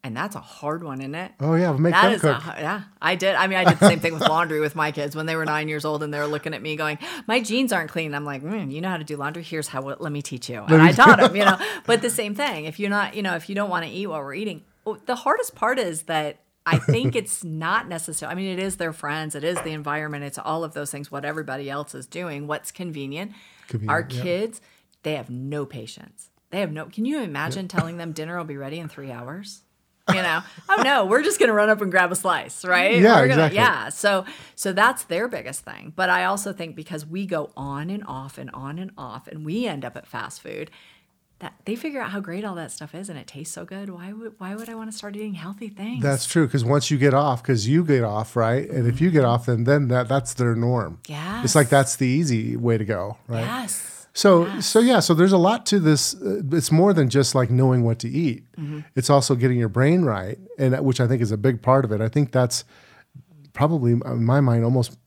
And that's a hard one, isn't it? oh yeah, make That them is cook. a yeah. I did. I mean, I did the same thing with laundry with my kids when they were nine years old and they were looking at me going, "My jeans aren't clean." I'm like, mm, "You know how to do laundry? Here's how. Let me teach you." And I taught them, you know. But the same thing. If you're not, you know, if you don't want to eat what we're eating, the hardest part is that I think it's not necessary. I mean, it is their friends, it is the environment, it's all of those things. What everybody else is doing, what's convenient. Our Convenient, yeah. kids, they have no patience. They have no. Can you imagine telling them dinner will be ready in three hours? you know oh no we're just going to run up and grab a slice right Yeah, We're gonna- exactly. yeah so so that's their biggest thing but i also think because we go on and off and on and off and we end up at fast food that they figure out how great all that stuff is and it tastes so good why would why would i want to start eating healthy things That's true because once you get off, because you get off, right, and if you get mm-hmm. off, then then that that's their norm. Yeah. It's like that's the easy way to go, right? yes So so yeah, so there's a lot to this. Uh, it's more than just like knowing what to eat. Mm-hmm. It's also getting your brain right, and which I think is a big part of it. I think that's probably in my mind almost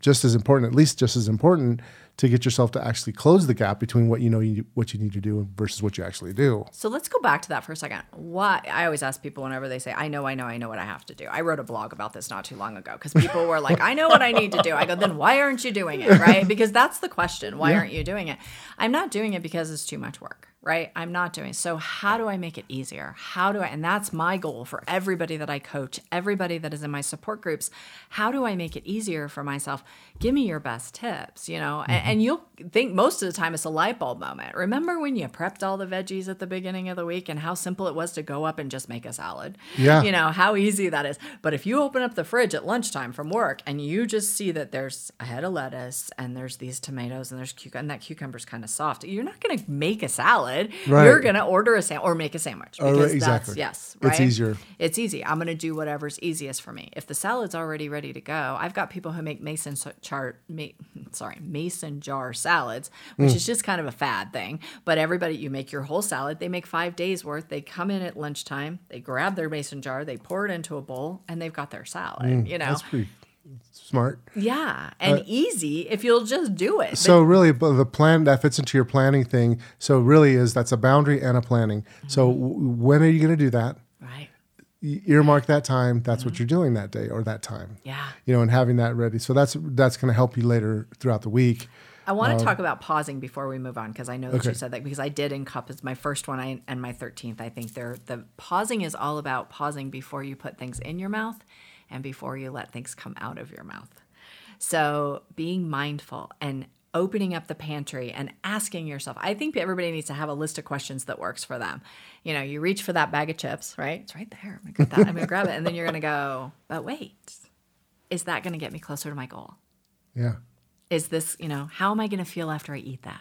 just as important, at least just as important, to get yourself to actually close the gap between what you know you, what you need to do versus what you actually do. So let's go back to that for a second. Why I always ask people whenever they say, "I know, I know, I know what I have to do." I wrote a blog about this not too long ago because people were like, "I know what I need to do." I go, "Then why aren't you doing it?" Right? Because that's the question. Why aren't you doing it? I'm not doing it because it's too much work. Right? I'm not doing. So how do I make it easier? How do I? And that's my goal for everybody that I coach, everybody that is in my support groups. How do I make it easier for myself? Give me your best tips. You know, and, and you'll think most of the time it's a light bulb moment. Remember when you prepped all the veggies at the beginning of the week and how simple it was to go up and just make a salad? Yeah. You know, how easy that is. But if you open up the fridge at lunchtime from work and you just see that there's a head of lettuce and there's these tomatoes and there's cucumber and that cucumber's kind of soft, you're not going to make a salad. Right. You're going to order a sandwich or make a sandwich Oh, because right, exactly. that's yes, It's easier. It's easy. I'm going to do whatever's easiest for me. If the salad's already ready to go, I've got people who make mason chart, ma- sorry, mason jar salads, which hmm. is just kind of a fad thing. But everybody, you make your whole salad. They make five days worth. They come in at lunchtime. They grab their mason jar. They pour it into a bowl, and they've got their salad. Hmm, you know, That's pretty smart. yeah, and easy if you'll just do it. But So really, but the plan that fits into your planning thing. So really, is that's a boundary and a planning. So Mm-hmm. w- when are you going to do that? right, Earmark that time. That's what you're doing that day or that time. Mm-hmm. yeah. You know, and having that ready. So that's that's going to help you later throughout the week. I want to talk about pausing before we move on because I know that you said that because I did in cup is my first one I, and my 13th. I think they're the pausing is all about pausing before you put things in your mouth and before you let things come out of your mouth. So being mindful and opening up the pantry and asking yourself. I think everybody needs to have a list of questions that works for them. You know, you reach for that bag of chips, right? It's right there. I'm gonna, get that. I'm gonna grab it, and then you're gonna go. But wait, is that gonna get me closer to my goal? Yeah. is this you know how am i to feel after i eat that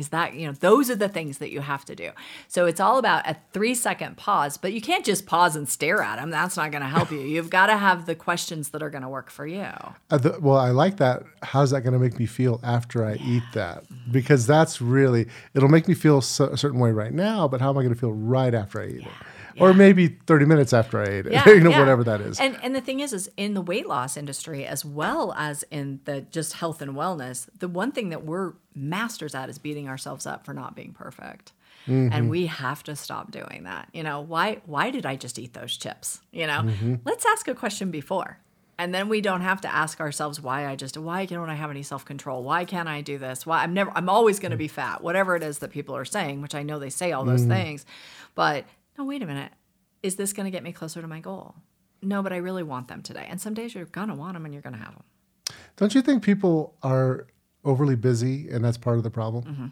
is that you know those are the things that you have to do so it's all about a three second pause but you can't just pause and stare at them that's not going to help you you've got to have the questions that are going to work for you Uh, the, well, I like that. How's that going to make me feel after I eat that? Because that's really it'll make me feel so, a certain way right now. But how am I going to feel right after I eat it? Or maybe 30 minutes after I ate it. you know, yeah. whatever that is. And and the thing is, is in the weight loss industry as well as in the just health and wellness, the one thing that we're masters at is beating ourselves up for not being perfect. Mm-hmm. And we have to stop doing that. You know, why why did I just eat those chips? You know, Mm-hmm. let's ask a question before. And then we don't have to ask ourselves why I just why don't I have any self-control? Why can't I do this? Why I'm never I'm always going to be fat. Whatever it is that people are saying, which I know they say all Mm-hmm. those things. But no, wait a minute. Is this going to get me closer to my goal? No, but I really want them today. And some days you're going to want them and you're going to have them. Don't you think people are overly busy and that's part of the problem? Mm-hmm.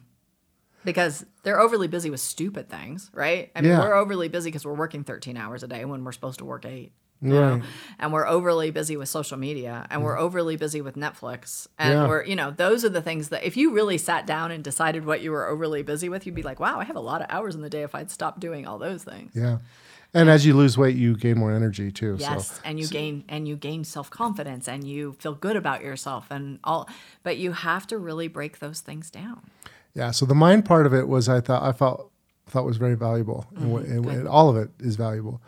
Because they're overly busy with stupid things, right? I mean, Yeah. we're overly busy because we're working 13 hours a day when we're supposed to work eight. You know? And we're overly busy with social media and we're overly busy with netflix and Yeah. we're you know those are the things that if you really sat down and decided what you were overly busy with you'd be like wow i have a lot of hours in the day if i'd stop doing all those things Yeah. And as you lose weight, you gain more energy too. Yes, So and you gain and you gain self confidence and you feel good about yourself and all. But you have to really break those things down. yeah. So the mind part of it was I thought I felt thought was very valuable, and, what- and, and all of it is valuable.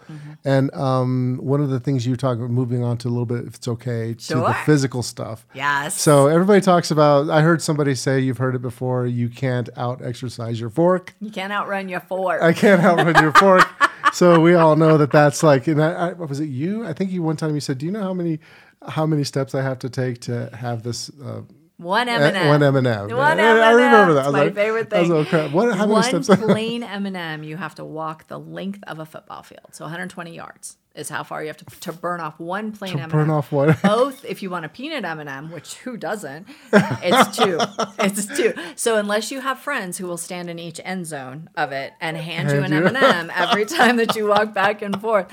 And um, one of the things you talk about, moving on to a little bit, if it's okay, to the physical stuff. Yes. So everybody talks about. I heard somebody say you've heard it before. You can't out exercise your fork. you can't outrun your fork. I can't outrun your fork. So we all know that that's like. And I, I, was it you? I think you one time you said, "Do you know how many how many steps I have to take to have this?" Uh, one eh, M&M. One M and M. One I M&M. remember that. I It's was my like- favorite I thing. like, crap. What? How many One steps? plain M&M, you have to walk the length of a football field. So 120 yards is how far you have to, to burn off one plain M&M. burn off one. Both, if you want a peanut M&M, which who doesn't, it's two. It's two. So unless you have friends who will stand in each end zone of it and hand you an you- M&M every time that you walk back and forth,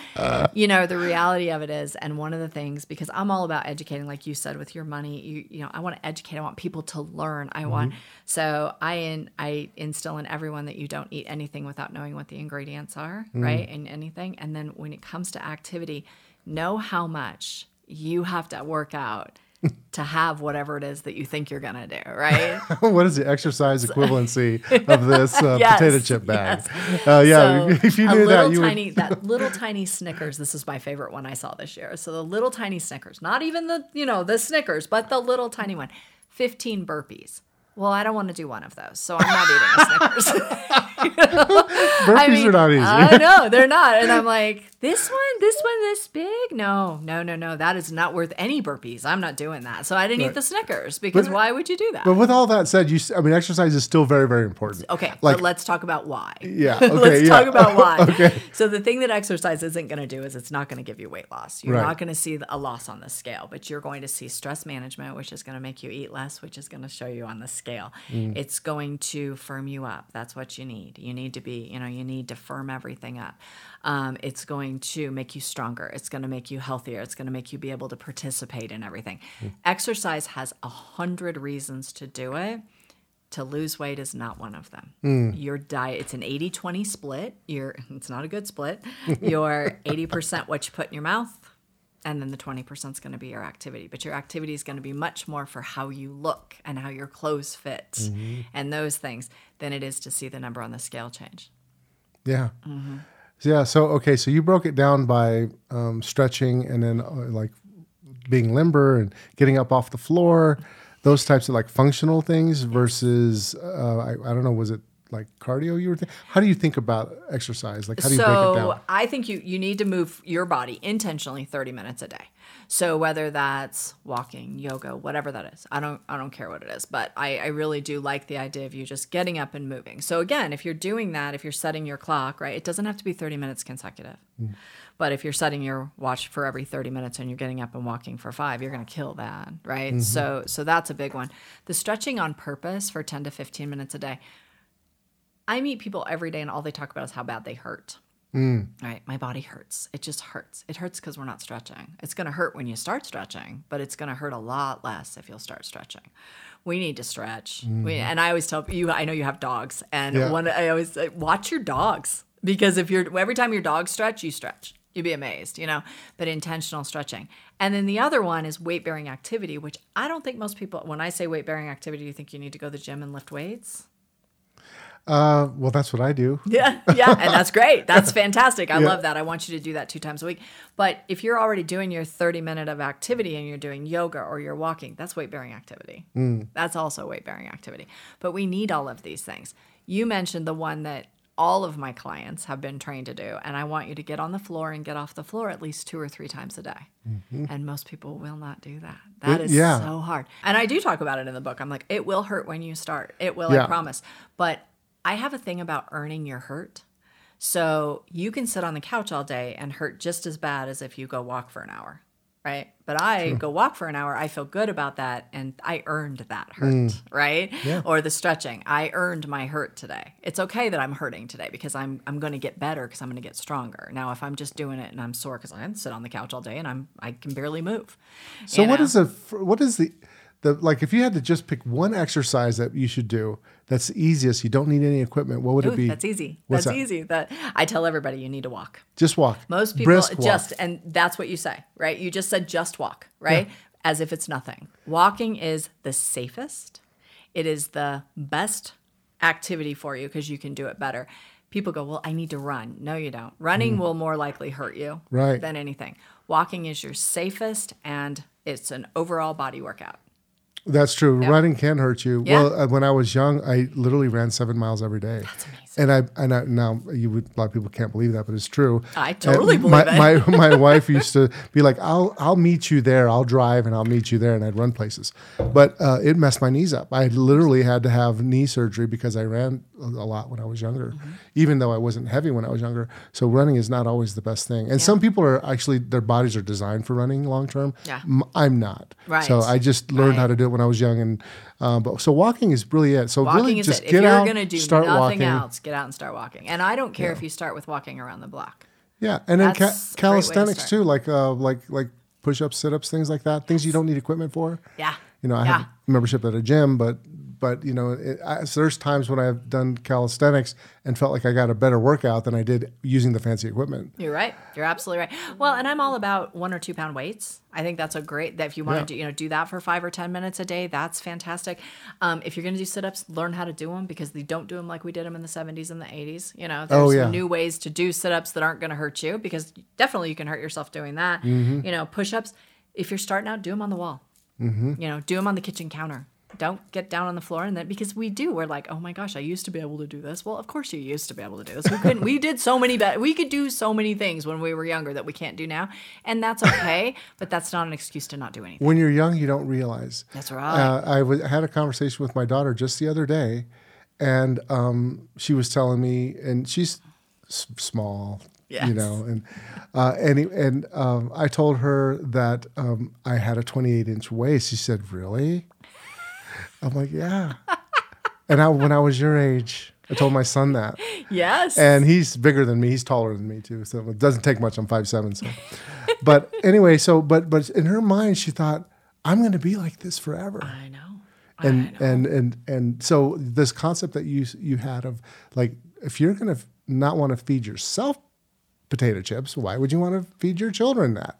you know, the reality of it is, and one of the things, because I'm all about educating, like you said, with your money, you, you know, I want to educate. I want people to learn. I want, so I, in, I instill in everyone that you don't eat anything without knowing what the ingredients are, right? In anything. And then when it comes to activity, know how much you have to work out to have whatever it is that you think you're going to do, right? what is the exercise equivalency of this uh, Yes, potato chip bag? Uh, yeah, So, if you knew little that, you tiny, would. that little tiny Snickers. This is my favorite one I saw this year. So the little tiny Snickers, not even the you know the Snickers, but the little tiny one. Fifteen burpees. Well, I don't want to do one of those, so I'm not eating a Snickers. Burpees are not easy. I know they're not, and I'm like, this one, this one, this big? No, no, no, no. That is not worth any burpees. I'm not doing that. So I didn't eat the Snickers because But- why would you do that? but with all that said, you, I mean, exercise is still very, very important. Okay, like but let's talk about why. Yeah, okay, let's yeah. talk about why. Okay. So the thing that exercise isn't going to do is it's not going to give you weight loss. You're Right. not going to see a loss on the scale, but you're going to see stress management, which is going to make you eat less, which is going to show you on the scale. Mm. It's going to firm you up. That's what you need. You need to be, you know, you need to firm everything up. Um, it's going to make you stronger. It's going to make you healthier. It's going to make you be able to participate in everything. Mm. Exercise has a hundred reasons to do it to lose weight is not one of them. Hmm. Your diet, it's an 80 20 split. You're, it's not a good split. You're 80% what you put in your mouth, and then the 20% is going to be your activity. But your activity is going to be much more for how you look and how your clothes fit Mm-hmm. and those things than it is to see the number on the scale change. Yeah. Mm-hmm. So, yeah. So okay. So you broke it down by um, stretching and then uh, like being limber and getting up off the floor, those types of like functional things versus uh, I, I don't know. Was it like cardio you were thinking? How do you think about exercise? Like how do you break it so down? I think you you need to move your body intentionally 30 minutes a day. So whether that's walking, yoga, whatever that is, I don't I don't care what it is, but I, I really do like the idea of you just getting up and moving. So again, if you're doing that, if you're setting your clock, right, it doesn't have to be 30 minutes consecutive. Mm. But if you're setting your watch for every 30 minutes and you're getting up and walking for five, you're going to kill that, right? Mm-hmm. So so that's a big one. The stretching on purpose for 10 to 15 minutes a day. I meet people every day and all they talk about is how bad they hurt. Mm. Right, my body hurts. It just hurts. It hurts because we're not stretching. It's going to hurt when you start stretching, but it's going to hurt a lot less if you'll start stretching. We need to stretch. We, mm-hmm. and I always tell you, I know you have dogs, and Yeah. one I always say, watch your dogs because if you're every time your dogs stretch, you stretch. You'd be amazed, you know. But intentional stretching, and then the other one is weight bearing activity, which I don't think most people. When I say weight bearing activity, you think you need to go to the gym and lift weights? Uh, well, that's what I do. Yeah, yeah, and that's great. That's fantastic. I Yeah. love that. I want you to do that two times a week. But if you're already doing your 30 minute of activity and you're doing yoga or you're walking, that's weight bearing activity. That's also weight bearing activity. But we need all of these things. You mentioned the one that all of my clients have been trained to do, and I want you to get on the floor and get off the floor at least two or three times a day. And most people will not do that. That It- is yeah. so hard. And I do talk about it in the book. I'm like, it will hurt when you start. It will, I promise. But I have a thing about earning your hurt. So you can sit on the couch all day and hurt just as bad as if you go walk for an hour. right? But I go walk for an hour, I feel good about that, and I earned that hurt, mm. right? Yeah. Or the stretching, I earned my hurt today. It's okay that I'm hurting today because I'm I'm going to get better because I'm going to get stronger. Now, if I'm just doing it and I'm sore because I can sit on the couch all day and I'm I can barely move. So what know? is the what is the the like if you had to just pick one exercise that you should do that's the easiest, you don't need any equipment, what would Ooh, it be? that's easy. What's that's that? easy. That I tell everybody you need to walk. Just walk. Most people Brisk walk. just, and that's what you say, right? You just said just walk, right? As if it's nothing. Walking is the safest. It is the best activity for you because you can do it better. People go, well, I need to run. No, you don't. Running will more likely hurt you Mm. Right. than anything. Walking is your safest and it's an overall body workout. That's true. Running can hurt you. Yeah. Well, uh, when I was young, I literally ran seven miles every day. That's amazing. And I and I, now you would a lot of people can't believe that, but it's true. I totally And believe my, it. My my wife used to be like, "I'll I'll meet you there. I'll drive and I'll meet you there," and I'd run places. But uh, it messed my knees up. I literally had to have knee surgery because I ran a lot when I was younger, Mm-hmm. even though I wasn't heavy when I was younger. So running is not always the best thing. And some people are actually their bodies are designed for running long term. Yeah. I'm not. Right. So I just learned how to do it when I was young, and um, but so walking is really it. So Walking really is just it. If get you're out, going to do start nothing walking. else, get out and start walking. And I don't care if you start with walking around the block. Yeah, and then ca- That's a great way to calisthenics too, like uh, like like push ups, sit ups, things like that. Things you don't need equipment for. Yeah. You know, I Yeah. have a membership at a gym, but but you know, it, I, so there's times when I've done calisthenics and felt like I got a better workout than I did using the fancy equipment. You're right. You're absolutely right. Well, and I'm all about one or two pound weights. I think that's a great that if you want Yeah. to do you know do that for five or ten minutes a day, that's fantastic. Um, if you're going to do sit ups, learn how to do them because they don't do them like we did them in the 70s and the 80s. You know, there's Oh, yeah. new ways to do sit ups that aren't going to hurt you because definitely you can hurt yourself doing that. Mm-hmm. You know, push ups. If you're starting out, do them on the wall. Mm-hmm. You know, do them on the kitchen counter. Don't get down on the floor and then because we do, we're like, oh my gosh, I used to be able to do this. Well, of course you used to be able to do this. We couldn't. we did so many. Be- we could do so many things when we were younger that we can't do now, and that's okay. but that's not an excuse to not do anything. When you're young, you don't realize. That's right. Uh, I had a conversation with my daughter just the other day, and um, she was telling me, and she's s- small, you know, and uh, and and um, I told her that um, I had a 28 inch waist. She said, "Really?" I'm like, "Yeah." and I, when I was your age, I told my son that, Yes. and he's bigger than me. He's taller than me too, so it doesn't take much. I'm five seven, so. but anyway, so but but in her mind, she thought, "I'm going to be like this forever." I know. and and and and so this concept that you you had of like if you're going to not want to feed yourself potato chips why would you want to feed your children that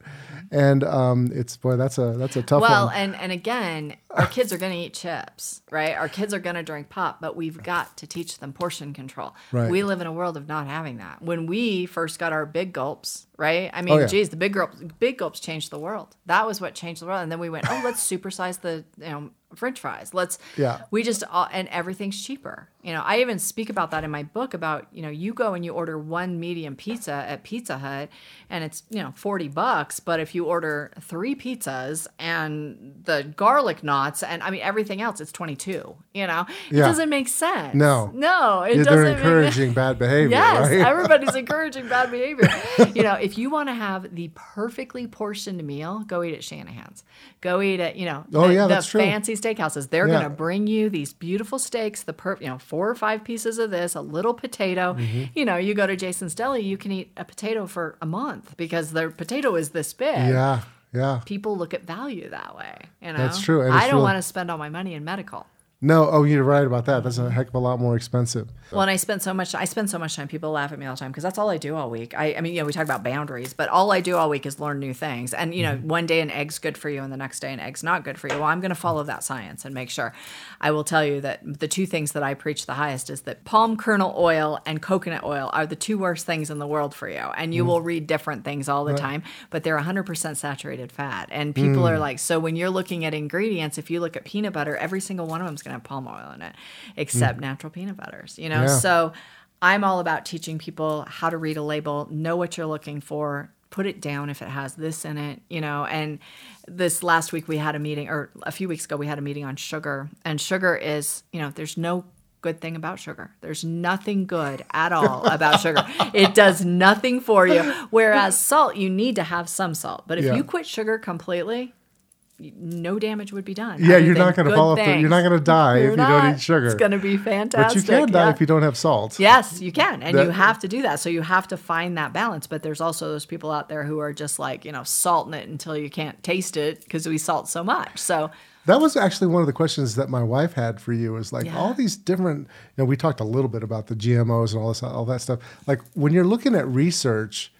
and um it's boy that's a that's a tough Well, one and and again, our kids are going to eat chips, right? Our kids are going to drink pop, but we've got to teach them portion control. Right. We live in a world of not having that. When we first got our big gulps, right? I mean, Oh, yeah. geez, the big gulps, big gulps changed the world. That was what changed the world. And then we went, oh, let's supersize the you know French fries. Let's Yeah. We just all, and everything's cheaper. You know, I even speak about that in my book about you know you go and you order one medium pizza at Pizza Hut, and it's you know forty bucks. But if you order three pizzas and the garlic knots and I mean everything else, it's twenty two. You know, it Yeah. doesn't make sense. No. no, it Yeah, doesn't. they're make- encouraging bad behavior Yes, right everybody's encouraging bad behavior. You know, if you want to have the perfectly portioned meal, go eat at Shanahan's. Go eat at, you know, Oh, the, yeah, the that's true. fancy steakhouses. They're Yeah. going to bring you these beautiful steaks, the per, you know, four or five pieces of this, a little potato. Mm-hmm. You know, you go to Jason's Deli, you can eat a potato for a month because their potato is this big. yeah yeah People look at value that way. You know, That's true, I don't want to spend all my money in medical. No oh you're right about that that's a heck of a lot more expensive Well, and I spend so much. I spend so much time. People laugh at me all the time because that's all I do all week. I, I mean, you know, we talk about boundaries, but all I do all week is learn new things. And you know, Mm-hmm. one day an egg's good for you, and the next day an egg's not good for you. Well, I'm going to follow that science and make sure. I will tell you that the two things that I preach the highest is that palm kernel oil and coconut oil are the two worst things in the world for you. And Mm. you will read different things all the time, but they're 100% saturated fat. And people Mm. are like, so when you're looking at ingredients, if you look at peanut butter, every single one of them is going to have palm oil in it, except mm. natural peanut butters. You know, Yeah. so I'm all about teaching people how to read a label, know what you're looking for, put it down if it has this in it, you know. And this last week we had a meeting, or a few weeks ago we had a meeting on sugar, and sugar is, you know, there's no good thing about sugar. There's nothing good at all about sugar. It does nothing for you. Whereas salt, you need to have some salt. But if Yeah. you quit sugar completely, no damage would be done. Yeah, you're not going to fall off. The, you're not going to die You're if you don't eat sugar. It's going to be fantastic. but you can die if you don't have salt. Yes, you can. And you have to do that. So you have to find that balance. But there's also those people out there who are just like, you know, salting it until you can't taste it because we salt so much. So That was actually one of the questions that my wife had for you. Is like Yeah. all these different. You know, we talked a little bit about the GMOs and all this, all that stuff. Like when you're looking at research,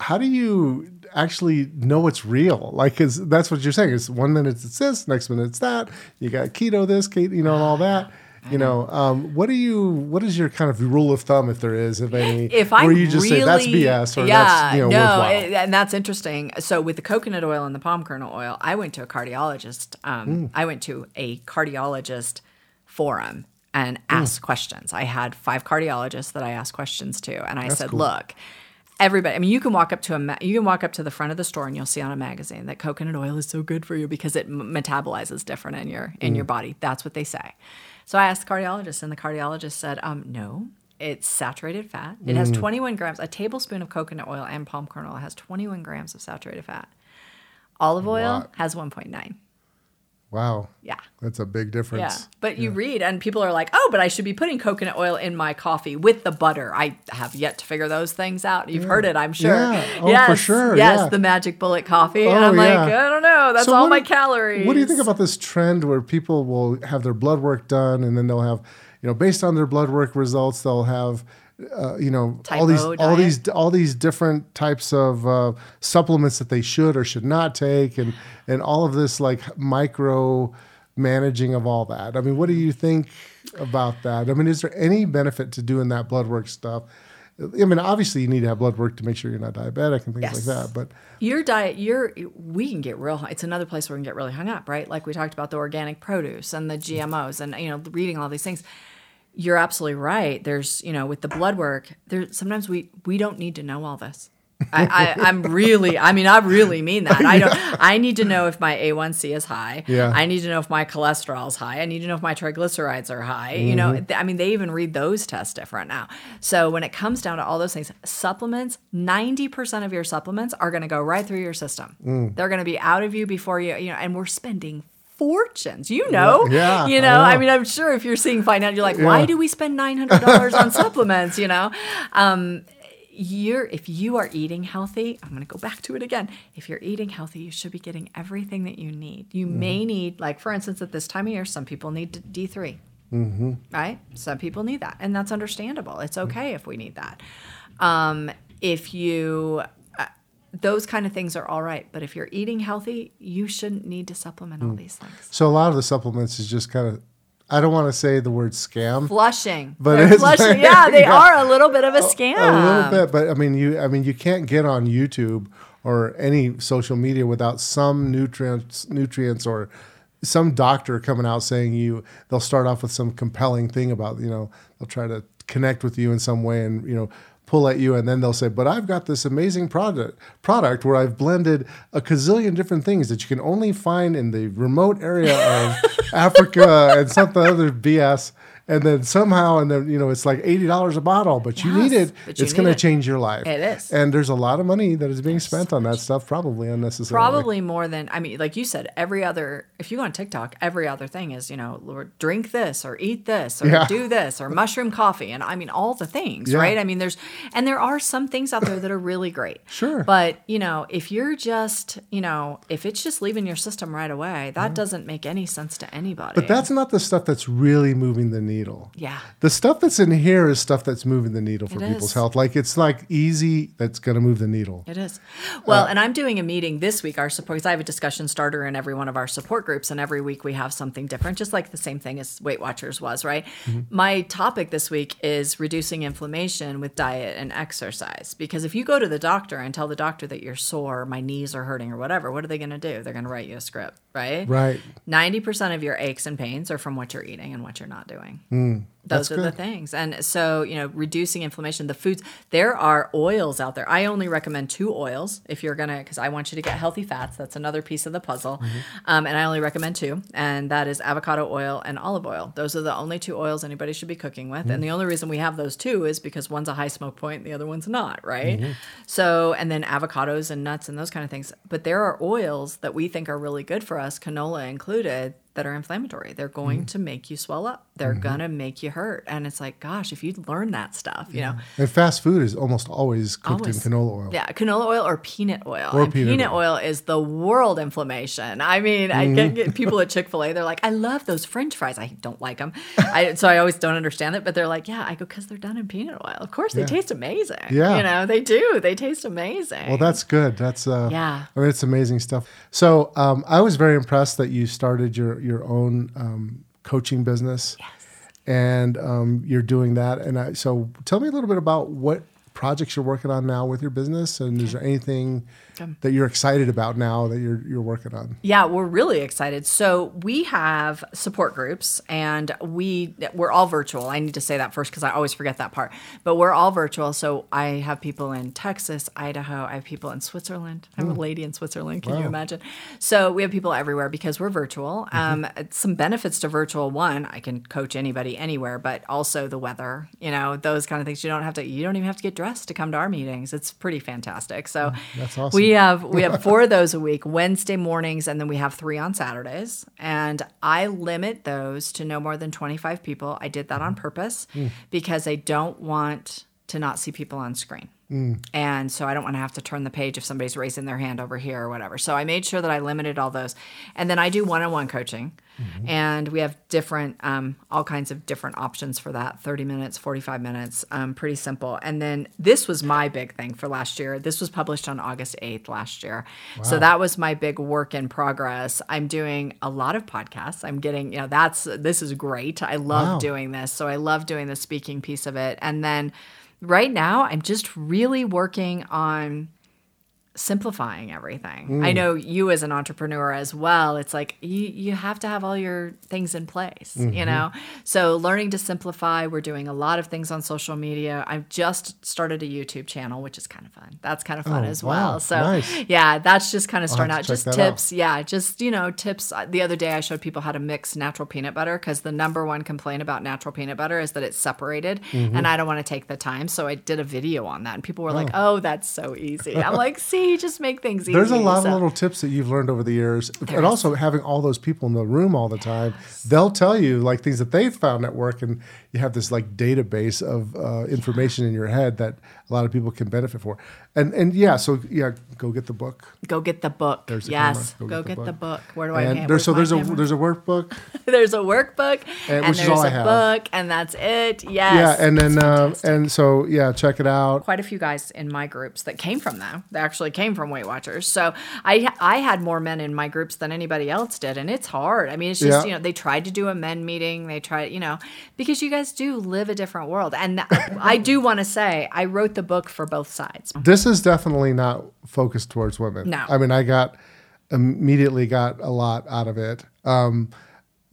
how do you actually know it's real? Like, cause that's what you're saying. Is one minute it's this, next minute it's that. You got keto this, keto, you know, and all that. You know, um, what do you? What is your kind of rule of thumb, if there is, if any? if I where you just really, say that's BS or yeah, that's you know no, worthwhile? it- and that's interesting. So with the coconut oil and the palm kernel oil, I went to a cardiologist. Um, Mm. I went to a cardiologist forum and Mm. asked questions. I had five cardiologists that I asked questions to, and I said, cool. "Look." Everybody, I mean, you can walk up to a, ma- you can walk up to the front of the store and you'll see on a magazine that coconut oil is so good for you because it m- metabolizes different in your in Mm. your body. That's what they say. So I asked the cardiologist, and the cardiologist said, um, "No, it's saturated fat. It Mm. has 21 grams. A tablespoon of coconut oil and palm kernel has 21 grams of saturated fat. Olive oil has 1.9. wow, Yeah. that's a big difference. Yeah. But you read, and people are like, oh, but I should be putting coconut oil in my coffee with the butter. I have yet to figure those things out. You've heard it, I'm sure. Yeah. Oh, for yes. sure. Yes, Yeah. the magic bullet coffee. Oh, and Oh, I'm like. I don't know. That's So all my do- calories. What do you think about this trend where people will have their blood work done and then they'll have, you know, based on their blood work results, they'll have, uh, you know, all these, all these, all these different types of uh, supplements that they should or should not take, and and all of this like micro managing of all that. I mean, what do you think about that? I mean, is there any benefit to doing that blood work stuff? I mean, obviously, you need to have blood work to make sure you're not diabetic and things Yes. like that. But your diet your we can get real it's another place where we can get really hung up right like we talked about the organic produce and the gmos and you know reading all these things you're absolutely right there's you know with the blood work there sometimes we we don't need to know all this I, I, I'm really, I mean, I really mean that. I don't, I need to know if my A1C is high. Yeah. I need to know if my cholesterol is high. I need to know if my triglycerides are high. You know, th- I mean, they even read those tests different now. So when it comes down to all those things, supplements, 90% of your supplements are going to go right through your system. Mm. They're going to be out of you before you, you know, and we're spending fortunes. You know, Yeah, you I know. I, mean, I'm sure if you're seeing financial, you're like, why do we spend nine hundred dollars on supplements? You know, um, you're if you are eating healthy. I'm going to go back to it again. If you're eating healthy, you should be getting everything that you need. You Mm-hmm. may need, like for instance, at this time of year, some people need D three. Mm-hmm. Right? Some people need that, and that's understandable. It's okay if we need that. Um, if you those kind of things are all right, but if you're eating healthy, you shouldn't need to supplement all hmm. these things. so a lot of the supplements is just kind of, I don't want to say the word scam. Flushing, But They're it's- flushing. Yeah, they yeah. are a little bit of a scam. A little bit, but I mean, you. I mean, you can't get on YouTube or any social media without some nutrients, nutrients, or some doctor coming out saying you. They'll start off with some compelling thing about you know. They'll try to connect with you in some way, and you know. Pull at you, and then they'll say, "But I've got this amazing product product where I've blended a gazillion different things that you can only find in the remote area of Africa and something other BS." And then somehow, and then you know, it's like eighty dollars a bottle, but you need it. you It's going to it. change your life. It is. And there's a lot of money that is being spent on that stuff, probably unnecessarily. Probably more than I mean, like you said, every other. If you go on TikTok, every other thing is you know, Lord, drink this or eat this or Yeah. do this or mushroom coffee, and I mean all the things, Yeah. right? I mean, there's and there are some things out there that are really great. Sure. But you know, if you're just you know, if it's just leaving your system right away, that doesn't make any sense to anybody. But that's not the stuff that's really moving the needle. Yeah. The stuff that's in here is stuff that's moving the needle for It people's is. health. Like it's like easy that's going to move the needle. It is. Well, Uh, and I'm doing a meeting this week, our support, because I have a discussion starter in every one of our support groups, and every week we have something different, just like the same thing as Weight Watchers was, right? Mm-hmm. My topic this week is reducing inflammation with diet and exercise. Because if you go to the doctor and tell the doctor that you're sore, my knees are hurting, or whatever, what are they going to do? They're going to write you a script, right? Right. 90% of your aches and pains are from what you're eating and what you're not doing. Mm. Those That's are the things. And so, you know, reducing inflammation, the foods, there are oils out there. I only recommend two oils if you're going to, because I want you to get healthy fats. That's another piece of the puzzle. Mm-hmm. Um, and I only recommend two, and that is avocado oil and olive oil. Those are the only two oils anybody should be cooking with. Mm-hmm. And the only reason we have those two is because one's a high smoke point and the other one's not, right? Mm-hmm. So, and then avocados and nuts and those kind of things. But there are oils that we think are really good for us, canola included, that are inflammatory. They're going to make you swell up. They're Mm-hmm. gonna make you hurt. And it's like, gosh, if you'd learn that stuff, you know. And fast food is almost always cooked Always. in canola oil. Yeah, canola oil or peanut oil. Or and peanut peanut, oil. is the world inflammation. I mean, I Mm-hmm. get, get people at Chick fil A, they're like, I love those french fries. I don't like them. I, so I always don't understand it, but they're like, yeah, I go, because they're done in peanut oil. Of course, they Yeah. taste amazing. Yeah. You know, they do. They taste amazing. Well, that's good. That's uh, Yeah. I mean, it's amazing stuff. So um, I was very impressed that you started your your own um, coaching business. Yes. And um, you're doing that. And I, so tell me a little bit about what projects you're working on now with your business, and is there anything that you're excited about now that you're you're working on? Yeah, we're really excited. So we have support groups, and we we're all virtual. I need to say that first because I always forget that part. But we're all virtual. So I have people in Texas, Idaho. I have people in Switzerland. I have a lady in Switzerland. Can you imagine? So we have people everywhere because we're virtual. Um, some benefits to virtual: one, I can coach anybody anywhere, but also the weather. You know, those kind of things. You don't have to. You don't even have to get dressed to come to our meetings. It's pretty fantastic. So That's awesome. we have we have four of those a week wednesday mornings and then we have three on saturdays. And i limit those to no more than 25 people. I did that on purpose mm. because i don't want to not see people on screen. And so i don't want to have to turn the page if somebody's raising their hand over here or whatever. So i made sure that i limited all those. And then i do one-on-one coaching. And we have different um, all kinds of different options for that 30 minutes 45 minutes um, pretty simple. And then this was my big thing for last year. This was published on august 8th last year. So that was my big work in progress. I'm doing a lot of podcasts. I'm getting you know that's this is great. I love Wow. doing this. So i love doing the speaking piece of it. And then right now i'm just really working on simplifying everything. I know you as an entrepreneur as well. It's like you you have to have all your things in place, you know. So learning to simplify. We're doing a lot of things on social media. I've just started a YouTube channel, which is kind of fun. That's kind of fun Oh, as wow. well. So Nice. yeah, that's just kind of starting out. Just tips. Yeah, just you know tips. The other day I showed people how to mix natural peanut butter because the number one complaint about natural peanut butter is that it's separated, Mm-hmm. and I don't want to take the time. So I did a video on that, and people were like, "Oh, that's so easy." I'm like, "See, just make things easy." There's a lot So- of little tips that you've learned over the years, There and is. also having all those people in the room all the time. They'll tell you like things that they've found at work, and you have this like database of uh, information in your head that a lot of people can benefit for. And and yeah, so yeah, go get the book. Go get the book. There's the yes, camera. go, get, the, book. Where do I? And hand- there's so there's my a camera? there's a workbook. there's a workbook And- and, which is there's all a I have. book and that's it. Yes. Yeah, and then uh, and so yeah, check it out. quite a few guys in my groups that came from them. They actually came from Weight Watchers. So I I had more men in my groups than anybody else did, and it's hard. I mean, it's just Yeah. you know they tried to do a men meeting. They tried you know because you guys do live a different world, and I do want to say I wrote the book for both sides. This is definitely not focused towards women. No. I mean, I got immediately got a lot out of it. Um,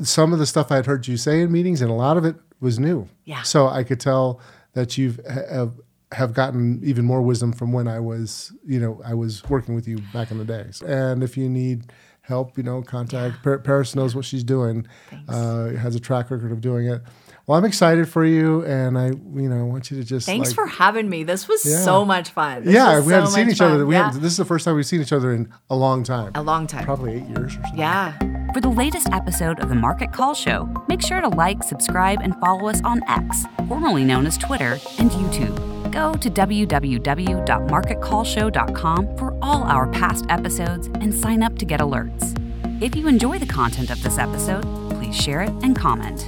some of the stuff I'd heard you say in meetings, and a lot of it was new. Yeah. So I could tell that you've have, have gotten even more wisdom from when I was, you know, I was working with you back in the days. And if you need help, you know, contact Par- Paris knows what she's doing. Uh, has a track record of doing it. Well, I'm excited for you, and I, you know, want you to just Thanks like, for having me. This was Yeah. so much fun. This yeah, we so haven't seen much each other. We yeah. haven't, this is the first time we've seen each other in a long time. a long time. Probably eight years or something. Yeah. For the latest episode of the Market Call Show, make sure to like, subscribe, and follow us on X, formerly known as Twitter, and YouTube. Go to www.marketcallshow.com for all our past episodes and sign up to get alerts. If you enjoy the content of this episode, please share it and comment.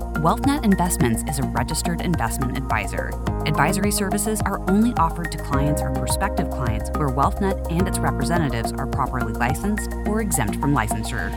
WealthNet Investments is a registered investment advisor. Advisory services are only offered to clients or prospective clients where WealthNet and its representatives are properly licensed or exempt from licensure.